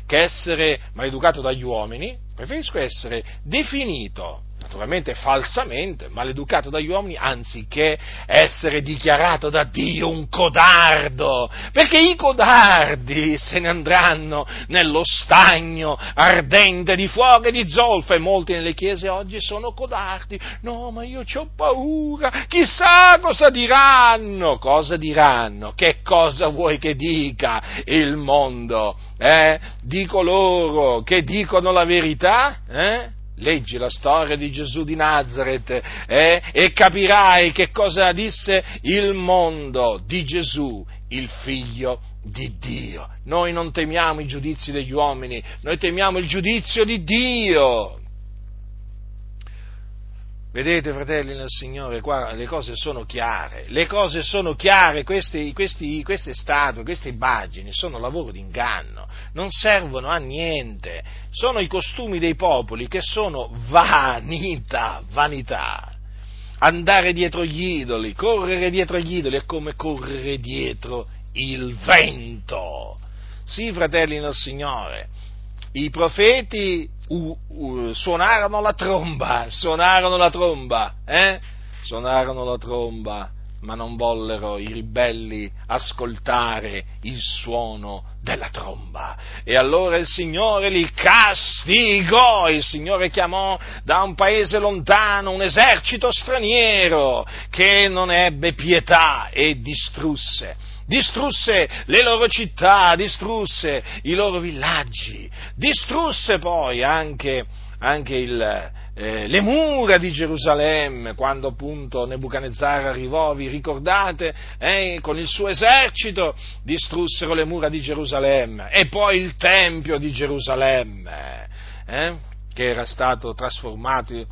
che essere maleducato dagli uomini, preferisco essere definito naturalmente falsamente, maleducato dagli uomini, anziché essere dichiarato da Dio un codardo, perché i codardi se ne andranno nello stagno ardente di fuoco e di zolfo e molti nelle chiese oggi sono codardi, no ma io ho paura, chissà cosa diranno, cosa diranno, che cosa vuoi che dica il mondo, eh? di coloro che dicono la verità, eh? Leggi la storia di Gesù di Nazareth eh, e capirai che cosa disse il mondo di Gesù, il figlio di Dio. Noi non temiamo i giudizi degli uomini, noi temiamo il giudizio di Dio. Vedete, fratelli nel Signore, qua le cose sono chiare, le cose sono chiare, questi, questi, queste statue, queste immagini sono lavoro di inganno, non servono a niente, sono i costumi dei popoli che sono vanità, vanità. Andare dietro gli idoli, correre dietro gli idoli è come correre dietro il vento. Sì, fratelli nel Signore, i profeti uh, uh, suonarono la tromba, suonarono la tromba, eh? Suonarono la tromba, ma non vollero i ribelli ascoltare il suono della tromba. E allora il Signore li castigò, il Signore chiamò da un paese lontano un esercito straniero che non ebbe pietà e distrusse distrusse le loro città, distrusse i loro villaggi, distrusse poi anche, anche il, eh, le mura di Gerusalemme, quando appunto Nebuchadnezzar arrivò, vi ricordate, eh, con il suo esercito distrussero le mura di Gerusalemme e poi il Tempio di Gerusalemme, eh, che era stato trasformato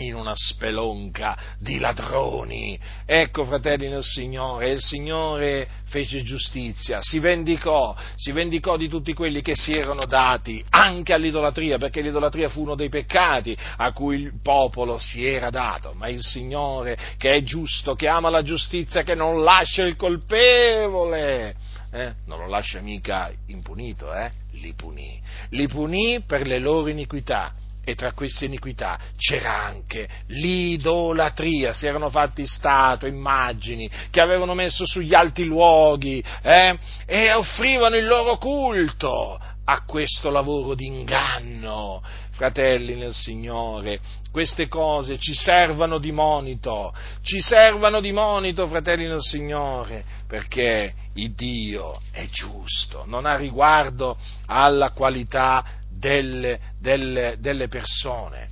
in una spelonca di ladroni. Ecco, fratelli nel Signore, il Signore fece giustizia, si vendicò, si vendicò di tutti quelli che si erano dati anche all'idolatria, perché l'idolatria fu uno dei peccati a cui il popolo si era dato, ma il Signore che è giusto, che ama la giustizia, che non lascia il colpevole, eh? non lo lascia mica impunito, eh? li punì, li punì per le loro iniquità e tra queste iniquità c'era anche l'idolatria, si erano fatti statue, immagini che avevano messo sugli alti luoghi eh, e offrivano il loro culto a questo lavoro di inganno. Fratelli nel Signore, queste cose ci servono di monito, ci servono di monito, fratelli nel Signore, perché il Dio è giusto, non ha riguardo alla qualità delle, delle, delle persone.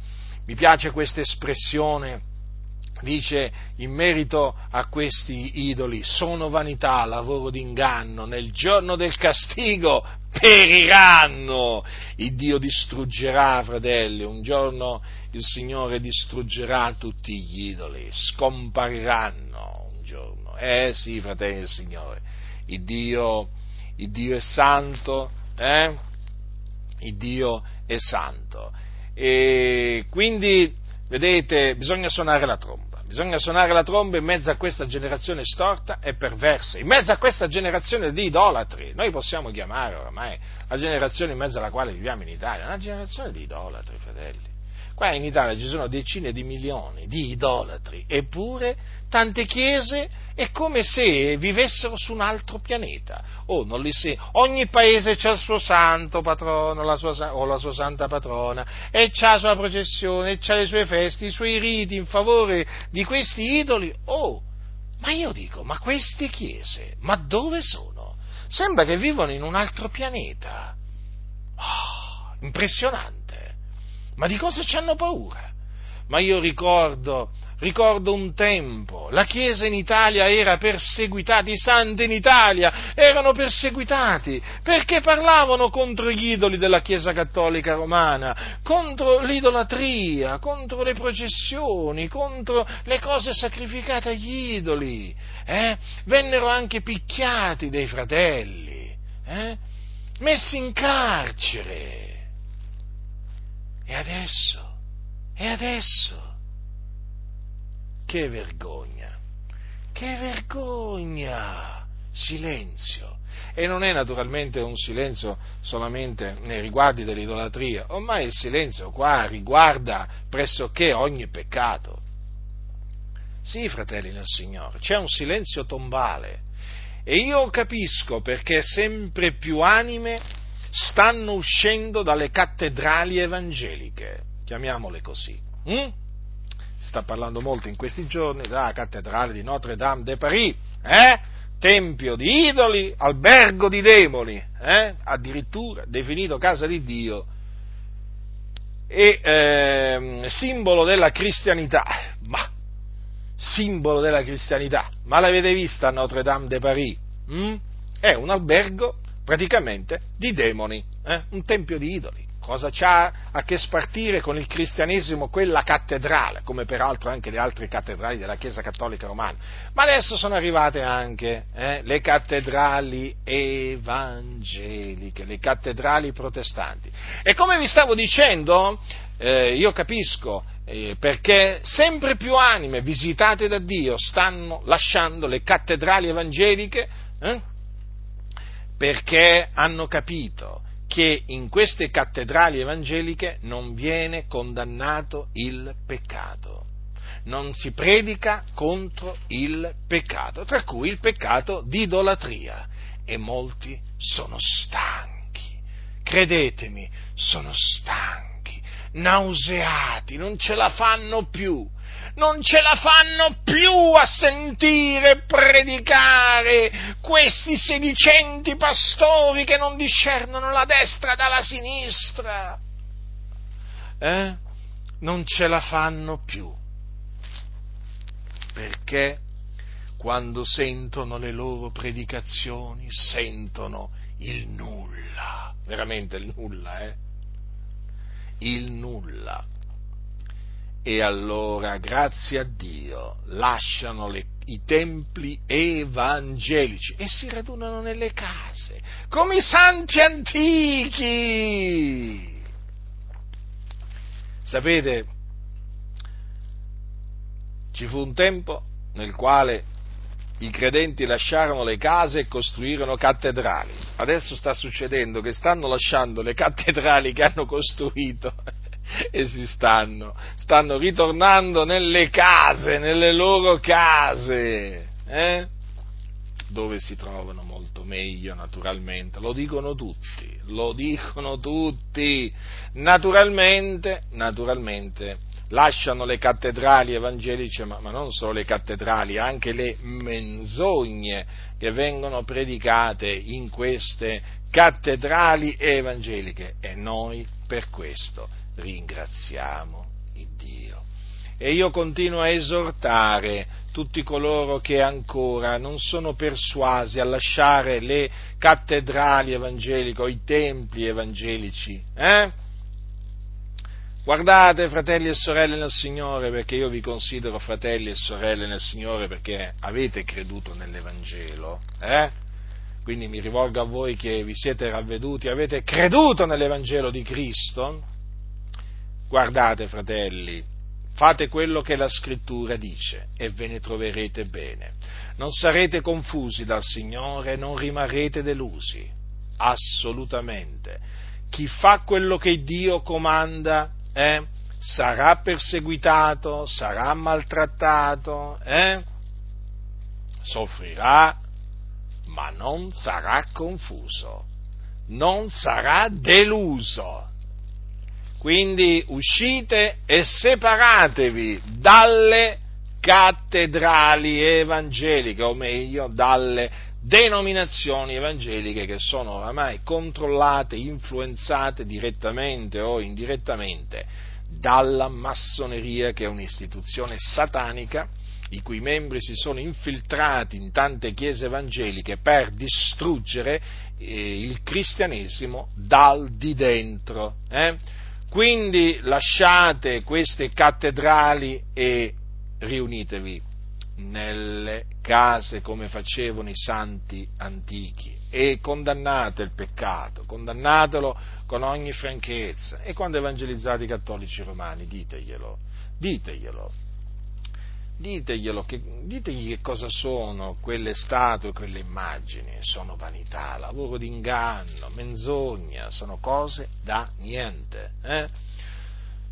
Mi piace questa espressione dice in merito a questi idoli, sono vanità, lavoro d'inganno, nel giorno del castigo periranno, il Dio distruggerà, fratelli, un giorno il Signore distruggerà tutti gli idoli, scompariranno un giorno, eh sì, fratelli del Signore, il Dio, il Dio è santo, eh? Il Dio è santo. E quindi, vedete, bisogna suonare la tromba. Bisogna suonare la tromba in mezzo a questa generazione storta e perversa, in mezzo a questa generazione di idolatri. Noi possiamo chiamare oramai la generazione in mezzo alla quale viviamo in Italia, una generazione di idolatri, fratelli. Qua in Italia ci sono decine di milioni di idolatri, eppure tante chiese è come se vivessero su un altro pianeta. Oh, se... Ogni paese ha il suo santo patrono la sua, o la sua santa patrona e ha la sua processione, e ha le sue feste, i suoi riti in favore di questi idoli. Oh, ma io dico, ma queste chiese, ma dove sono? Sembra che vivono in un altro pianeta. Oh, impressionante. Ma di cosa ci hanno paura? Ma io ricordo, ricordo un tempo, la Chiesa in Italia era perseguitata, i santi in Italia erano perseguitati perché parlavano contro gli idoli della Chiesa cattolica romana, contro l'idolatria, contro le processioni, contro le cose sacrificate agli idoli. Eh? Vennero anche picchiati dei fratelli, eh? messi in carcere. E adesso? E adesso? Che vergogna! Che vergogna! silenzio. E non è naturalmente un silenzio solamente nei riguardi dell'idolatria, ormai il silenzio qua riguarda pressoché ogni peccato. Sì, fratelli nel Signore, c'è un silenzio tombale e io capisco perché sempre più anime stanno uscendo dalle cattedrali evangeliche, chiamiamole così. Hm? Si sta parlando molto in questi giorni della cattedrale di Notre Dame de Paris, eh? tempio di idoli, albergo di demoni, eh? addirittura definito casa di Dio e eh, simbolo della cristianità. Ma, simbolo della cristianità, ma l'avete vista a Notre Dame de Paris? Mm? È un albergo praticamente di demoni, eh? un tempio di idoli cosa c'ha a che spartire con il cristianesimo quella cattedrale, come peraltro anche le altre cattedrali della Chiesa Cattolica Romana. Ma adesso sono arrivate anche eh, le cattedrali evangeliche, le cattedrali protestanti. E come vi stavo dicendo, eh, io capisco eh, perché sempre più anime visitate da Dio stanno lasciando le cattedrali evangeliche eh, perché hanno capito che in queste cattedrali evangeliche non viene condannato il peccato, non si predica contro il peccato, tra cui il peccato di idolatria. E molti sono stanchi, credetemi, sono stanchi, nauseati, non ce la fanno più non ce la fanno più a sentire predicare questi sedicenti pastori che non discernono la destra dalla sinistra. Eh? Non ce la fanno più. Perché quando sentono le loro predicazioni sentono il nulla, veramente il nulla, eh? Il nulla e allora, grazie a Dio, lasciano le, i templi evangelici e si radunano nelle case, come i santi antichi. Sapete, ci fu un tempo nel quale i credenti lasciarono le case e costruirono cattedrali. Adesso sta succedendo che stanno lasciando le cattedrali che hanno costruito e si stanno, stanno ritornando nelle case, nelle loro case, eh? dove si trovano molto meglio naturalmente, lo dicono tutti, lo dicono tutti, naturalmente, naturalmente lasciano le cattedrali evangeliche, ma, ma, non solo le cattedrali, anche le menzogne che vengono predicate in queste cattedrali evangeliche. E noi per questo ringraziamo il Dio. E io continuo a esortare tutti coloro che ancora non sono persuasi a lasciare le cattedrali evangeliche o i templi evangelici. Eh? Guardate, fratelli e sorelle nel Signore, perché io vi considero fratelli e sorelle nel Signore perché avete creduto nell'Evangelo. Eh? Quindi mi rivolgo a voi che vi siete ravveduti, avete creduto nell'Evangelo di Cristo Guardate, fratelli, fate quello che la scrittura dice e ve ne troverete bene. Non sarete confusi dal Signore, non rimarrete delusi, assolutamente. Chi fa quello che Dio comanda eh, sarà perseguitato, sarà maltrattato, eh, soffrirà, ma non sarà confuso, non sarà deluso. Quindi uscite e separatevi dalle cattedrali evangeliche, o meglio, dalle denominazioni evangeliche che sono oramai controllate, influenzate direttamente o indirettamente dalla massoneria che è un'istituzione satanica i cui membri si sono infiltrati in tante chiese evangeliche per distruggere eh, il cristianesimo dal di dentro. Eh? Quindi lasciate queste cattedrali e riunitevi nelle case come facevano i santi antichi e condannate il peccato, condannatelo con ogni franchezza e quando evangelizzate i cattolici romani diteglielo, diteglielo. Diteglielo, che, ditegli che cosa sono quelle statue, quelle immagini, sono vanità, lavoro d'inganno, menzogna, sono cose da niente, eh?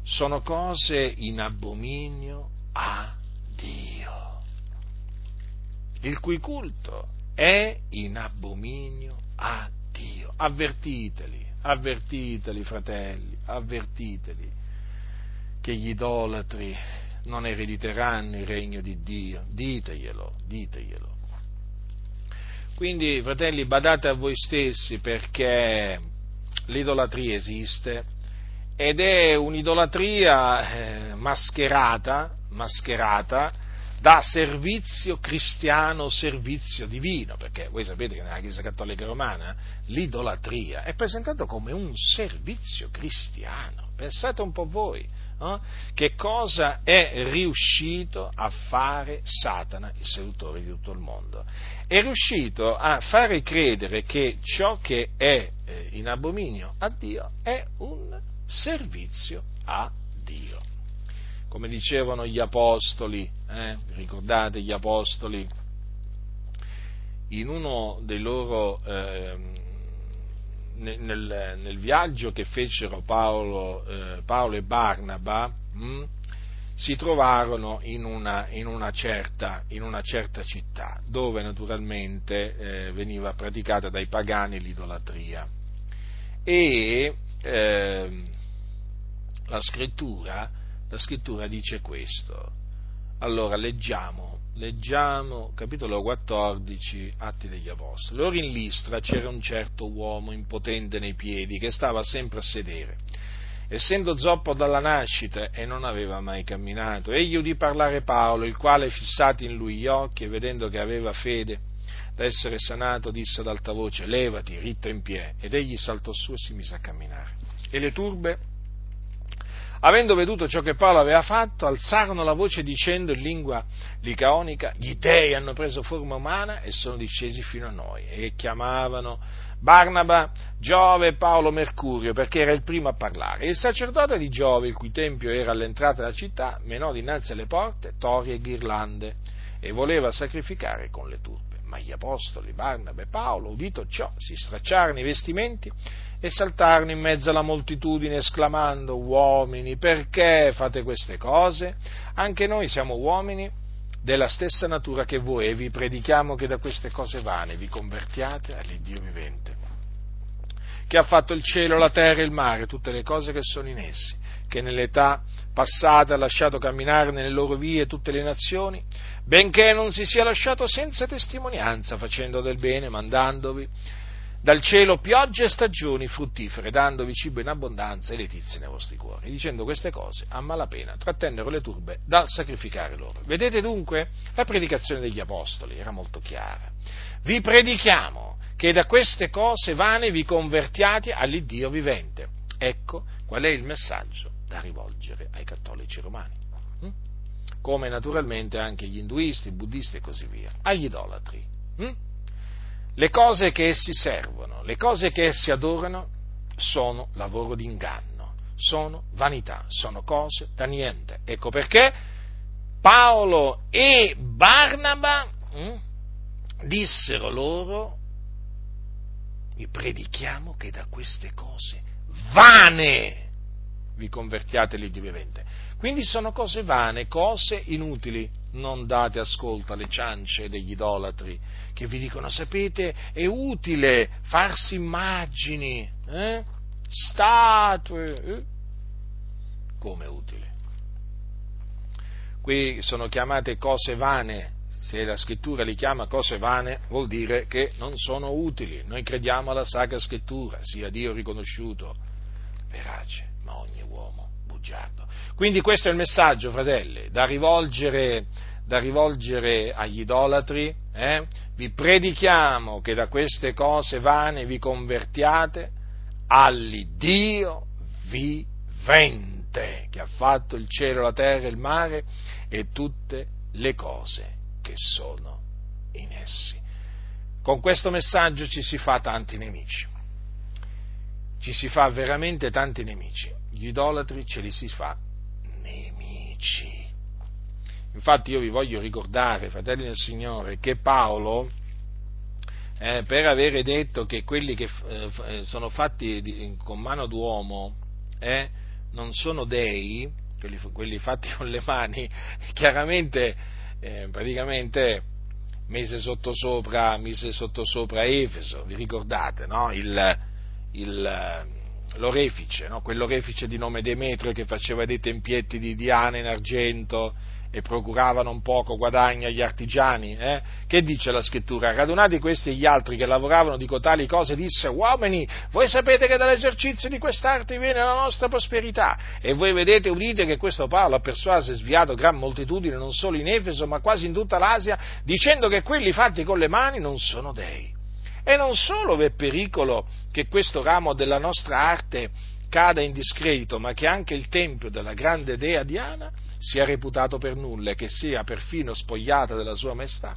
sono cose in abominio a Dio, il cui culto è in abominio a Dio. Avvertiteli, avvertiteli fratelli, avvertiteli che gli idolatri non erediteranno il regno di Dio. Diteglielo, diteglielo. Quindi, fratelli, badate a voi stessi perché l'idolatria esiste ed è un'idolatria eh, mascherata, mascherata da servizio cristiano, servizio divino, perché voi sapete che nella Chiesa Cattolica Romana l'idolatria è presentata come un servizio cristiano. Pensate un po' voi eh? che cosa è riuscito a fare Satana, il seduttore di tutto il mondo. È riuscito a fare credere che ciò che è eh, in abominio a Dio è un servizio a Dio. Come dicevano gli apostoli, eh? ricordate gli apostoli, in uno dei loro eh, nel, nel, viaggio che fecero Paolo, eh, Paolo e Barnaba, mh, hm, si trovarono in una, in, una certa, in una, certa, città, dove naturalmente eh, veniva praticata dai pagani l'idolatria. E eh, la, scrittura, la scrittura dice questo. Allora leggiamo leggiamo capitolo 14, Atti degli Apostoli. Ora in Listra c'era un certo uomo impotente nei piedi che stava sempre a sedere. Essendo zoppo dalla nascita e non aveva mai camminato, egli udì parlare Paolo, il quale, fissati in lui gli occhi e vedendo che aveva fede da essere sanato, disse ad alta voce: Levati, ritta in piedi. Ed egli saltò su e si mise a camminare. E le turbe Avendo veduto ciò che Paolo aveva fatto, alzarono la voce dicendo in lingua licaonica, gli dei hanno preso forma umana e sono discesi fino a noi, e chiamavano Barnaba, Giove Paolo Mercurio, perché era il primo a parlare. Il sacerdote di Giove, il cui tempio era all'entrata della città, menò dinanzi alle porte tori e ghirlande, e voleva sacrificare con le turbe. Ma gli apostoli, Barnaba e Paolo, udito ciò, si stracciarono i vestimenti e saltarono in mezzo alla moltitudine esclamando uomini perché fate queste cose? Anche noi siamo uomini della stessa natura che voi e vi predichiamo che da queste cose vane vi convertiate all'Iddio vivente che ha fatto il cielo, la terra e il mare, tutte le cose che sono in essi, che nell'età passata ha lasciato camminare nelle loro vie tutte le nazioni, benché non si sia lasciato senza testimonianza, facendo del bene, mandandovi dal cielo piogge e stagioni fruttifere, dandovi cibo in abbondanza e letizie nei vostri cuori. Dicendo queste cose, a malapena trattennero le turbe dal sacrificare loro. Vedete dunque, la predicazione degli apostoli era molto chiara. Vi predichiamo che da queste cose vane vi convertiate all'Iddio vivente. Ecco qual è il messaggio da rivolgere ai cattolici romani. Hm? Come naturalmente anche gli induisti, i buddisti e così via, agli idolatri. Hm? le cose che essi servono, le cose che essi adorano, sono lavoro d'inganno, sono vanità, sono cose da niente. Ecco perché Paolo e Barnaba hm, dissero loro, vi predichiamo che da queste cose vane vi convertiate l'Iddio vivente. Quindi sono cose vane, cose inutili. Non date ascolto alle ciance degli idolatri che vi dicono, sapete, è utile farsi immagini, eh? statue. Eh? Come utile? Qui sono chiamate cose vane, se la scrittura li chiama cose vane, vuol dire che non sono utili. Noi crediamo alla Sacra Scrittura, sia Dio riconosciuto verace, ma ogni uomo bugiardo. Quindi questo è il messaggio, fratelli, da rivolgere, da rivolgere agli idolatri. Eh? Vi predichiamo che da queste cose vane vi convertiate all'Iddio vivente, che ha fatto il cielo, la terra, il mare e tutte le cose che sono in essi. Con questo messaggio ci si fa tanti nemici. Ci si fa veramente tanti nemici. Gli idolatri ce li si fa nemici. Infatti io vi voglio ricordare, fratelli del Signore, che Paolo, eh, per avere detto che quelli che eh, eh, sono fatti di, con mano d'uomo eh, non sono dei, quelli, quelli, fatti con le mani, chiaramente, eh, praticamente mise sottosopra, mise sottosopra Efeso, vi ricordate, no? il, il, l'orefice, no? quell'orefice di nome Demetrio che faceva dei tempietti di Diana in argento, e procuravano un poco guadagno agli artigiani. Eh? Che dice la scrittura? Radunati questi e gli altri che lavoravano di cotali cose, disse, uomini, voi sapete che dall'esercizio di quest'arte viene la nostra prosperità, e voi vedete, udite che questo Paolo ha persuaso e sviato gran moltitudine non solo in Efeso, ma quasi in tutta l'Asia, dicendo che quelli fatti con le mani non sono dei. E non solo v'è pericolo che questo ramo della nostra arte cada in discredito, ma che anche il tempio della grande dea Diana sia reputato per nulla e che sia perfino spogliata della sua maestà.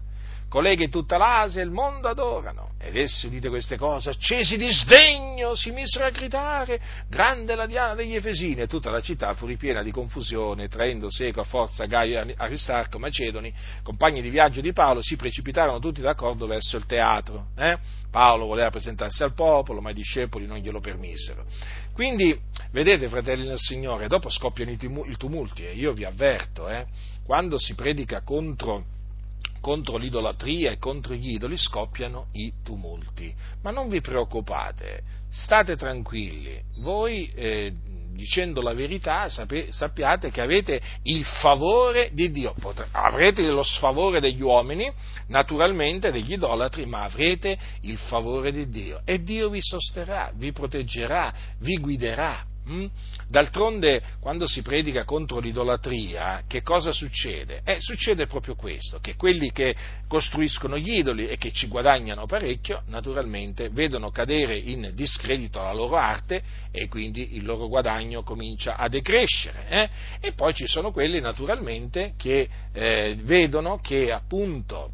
Colei che tutta l'Asia e il mondo adorano. Ed essi, udite queste cose, accesi di sdegno, si misero a gridare, grande la Diana degli Efesini, e tutta la città fu ripiena di confusione, traendo seco a forza Gaio e Aristarco, Macedoni, compagni di viaggio di Paolo, si precipitarono tutti d'accordo verso il teatro. Eh? Paolo voleva presentarsi al popolo, ma i discepoli non glielo permisero. Quindi, vedete, fratelli del Signore, dopo scoppiano i tumulti, e io vi avverto, eh, quando si predica contro contro l'idolatria e contro gli idoli scoppiano i tumulti. Ma non vi preoccupate, state tranquilli, voi eh, dicendo la verità sape, sappiate che avete il favore di Dio, Potre, avrete lo sfavore degli uomini, naturalmente degli idolatri, ma avrete il favore di Dio e Dio vi sosterrà, vi proteggerà, vi guiderà. Mm? D'altronde, quando si predica contro l'idolatria, che cosa succede? Eh, succede proprio questo, che quelli che costruiscono gli idoli e che ci guadagnano parecchio, naturalmente vedono cadere in discredito la loro arte e quindi il loro guadagno comincia a decrescere. Eh? E poi ci sono quelli, naturalmente, che eh, vedono che appunto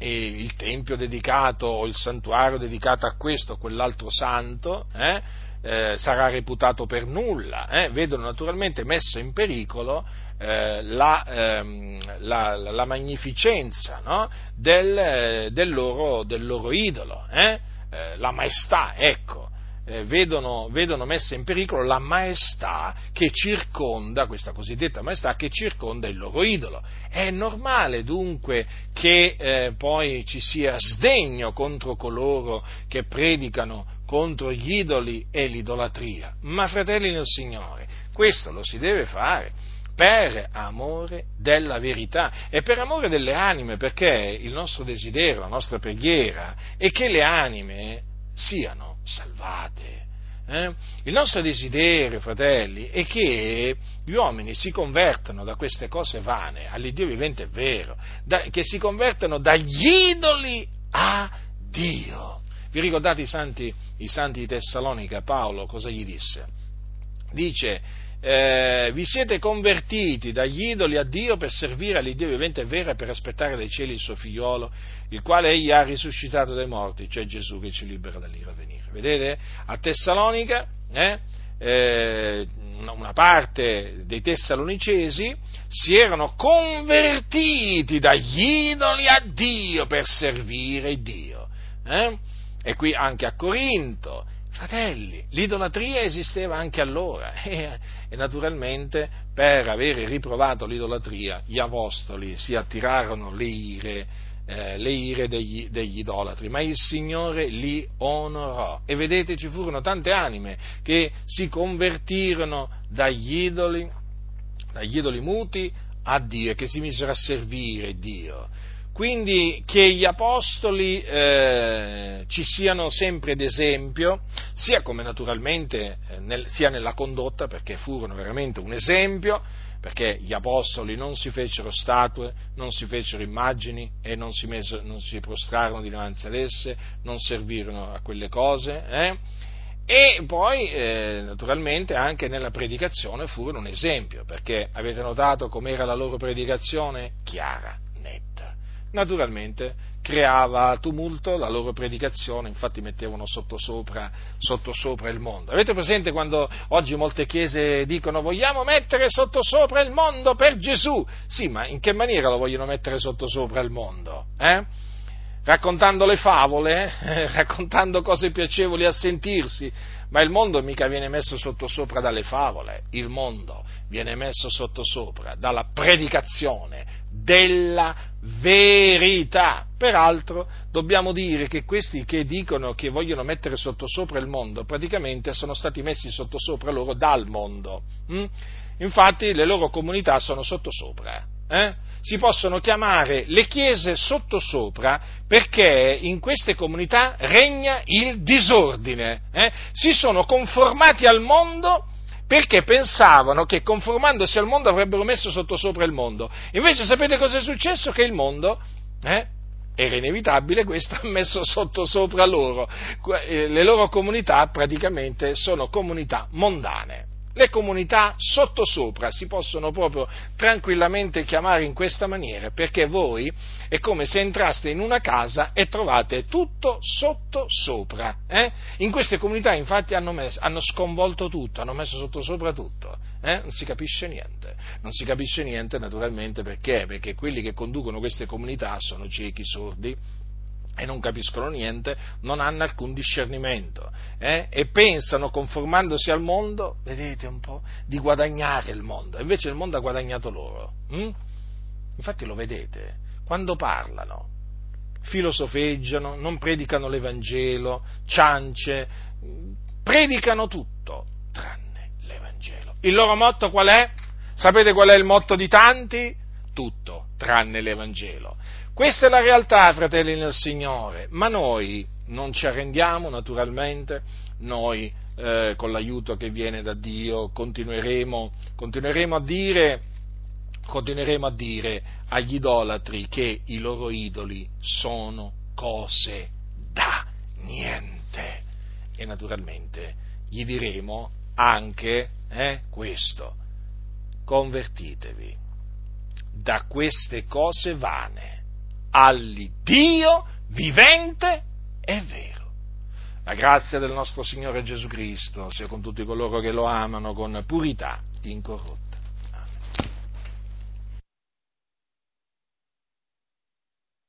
il tempio dedicato o il santuario dedicato a questo o quell'altro santo, eh, eh, sarà reputato per nulla, eh? vedono naturalmente messa in pericolo eh, la, ehm, la, la, magnificenza no? del, del, loro, del, loro, idolo, eh? Eh, la maestà, ecco. Eh, vedono, vedono, messa in pericolo la maestà che circonda, questa cosiddetta maestà che circonda il loro idolo. È normale dunque che eh, poi ci sia sdegno contro coloro che predicano contro gli idoli e l'idolatria. Ma fratelli nel Signore, questo lo si deve fare per amore della verità e per amore delle anime, perché il nostro desiderio, la nostra preghiera è che le anime siano salvate. Eh? Il nostro desiderio, fratelli, è che gli uomini si convertano da queste cose vane all'Iddio vivente è vero, da, che si convertano dagli idoli a Dio. Vi ricordate i santi, i santi di Tessalonica? Paolo cosa gli disse? Dice, eh, vi siete convertiti dagli idoli a Dio per servire all'Iddio vivente e vero e per aspettare dai cieli il suo figliolo, il quale egli ha risuscitato dai morti, cioè Gesù che ci libera dall'ira a venire. Vedete? A Tessalonica, eh, eh, una parte dei tessalonicesi si erano convertiti dagli idoli a Dio per servire Dio. Eh? E qui anche a Corinto. Fratelli, l'idolatria esisteva anche allora e, e, naturalmente per avere riprovato l'idolatria gli apostoli si attirarono le ire, eh, le ire degli, degli, idolatri, ma il Signore li onorò e vedete ci furono tante anime che si convertirono dagli idoli, dagli idoli muti a Dio e che si misero a servire Dio quindi che gli apostoli eh, ci siano sempre d'esempio, sia come naturalmente eh, nel, sia nella condotta, perché furono veramente un esempio, perché gli apostoli non si fecero statue, non si fecero immagini e non si, meso, non si prostrarono dinanzi ad esse, non servirono a quelle cose. Eh? E poi, eh, naturalmente, anche nella predicazione furono un esempio, perché avete notato com'era la loro predicazione? Chiara, naturalmente creava tumulto la loro predicazione, infatti mettevano sottosopra, sottosopra il mondo. Avete presente quando oggi molte chiese dicono vogliamo mettere sottosopra il mondo per Gesù? Sì, ma in che maniera lo vogliono mettere sottosopra il mondo? Eh? Raccontando le favole, eh? raccontando cose piacevoli a sentirsi, ma il mondo mica viene messo sottosopra dalle favole, il mondo viene messo sottosopra dalla predicazione della verità. Peraltro dobbiamo dire che questi che dicono che vogliono mettere sottosopra il mondo, praticamente sono stati messi sottosopra loro dal mondo. Hm? Infatti le loro comunità sono sottosopra. Eh? Si possono chiamare le chiese sottosopra perché in queste comunità regna il disordine. Eh? Si sono conformati al mondo perché pensavano che conformandosi al mondo avrebbero messo sottosopra il mondo. Invece sapete cosa è successo? Che il mondo eh, era inevitabile, questo ha messo sottosopra loro. Eh, le loro comunità praticamente sono comunità mondane le comunità sottosopra si possono proprio tranquillamente chiamare in questa maniera, perché voi è come se entraste in una casa e trovate tutto sottosopra. Eh? In queste comunità infatti hanno, messo, hanno, sconvolto tutto, hanno messo sottosopra tutto, eh? non si capisce niente, non si capisce niente naturalmente perché? Perché quelli che conducono queste comunità sono ciechi, sordi, e non capiscono niente, non hanno alcun discernimento eh? e pensano, conformandosi al mondo, vedete un po', di guadagnare il mondo, invece il mondo ha guadagnato loro. Hm? Infatti lo vedete, quando parlano, filosofeggiano, non predicano l'Evangelo, ciance, predicano tutto, tranne l'Evangelo. Il loro motto qual è? Sapete qual è il motto di tanti? Tutto, tranne l'Evangelo. Questa è la realtà, fratelli nel Signore, ma noi non ci arrendiamo naturalmente, noi eh, con l'aiuto che viene da Dio continueremo, continueremo, a dire, continueremo a dire agli idolatri che i loro idoli sono cose da niente. E naturalmente gli diremo anche eh, questo, convertitevi da queste cose vane all'Iddio vivente e vero. La grazia del nostro Signore Gesù Cristo sia con tutti coloro che lo amano con purità incorrotta.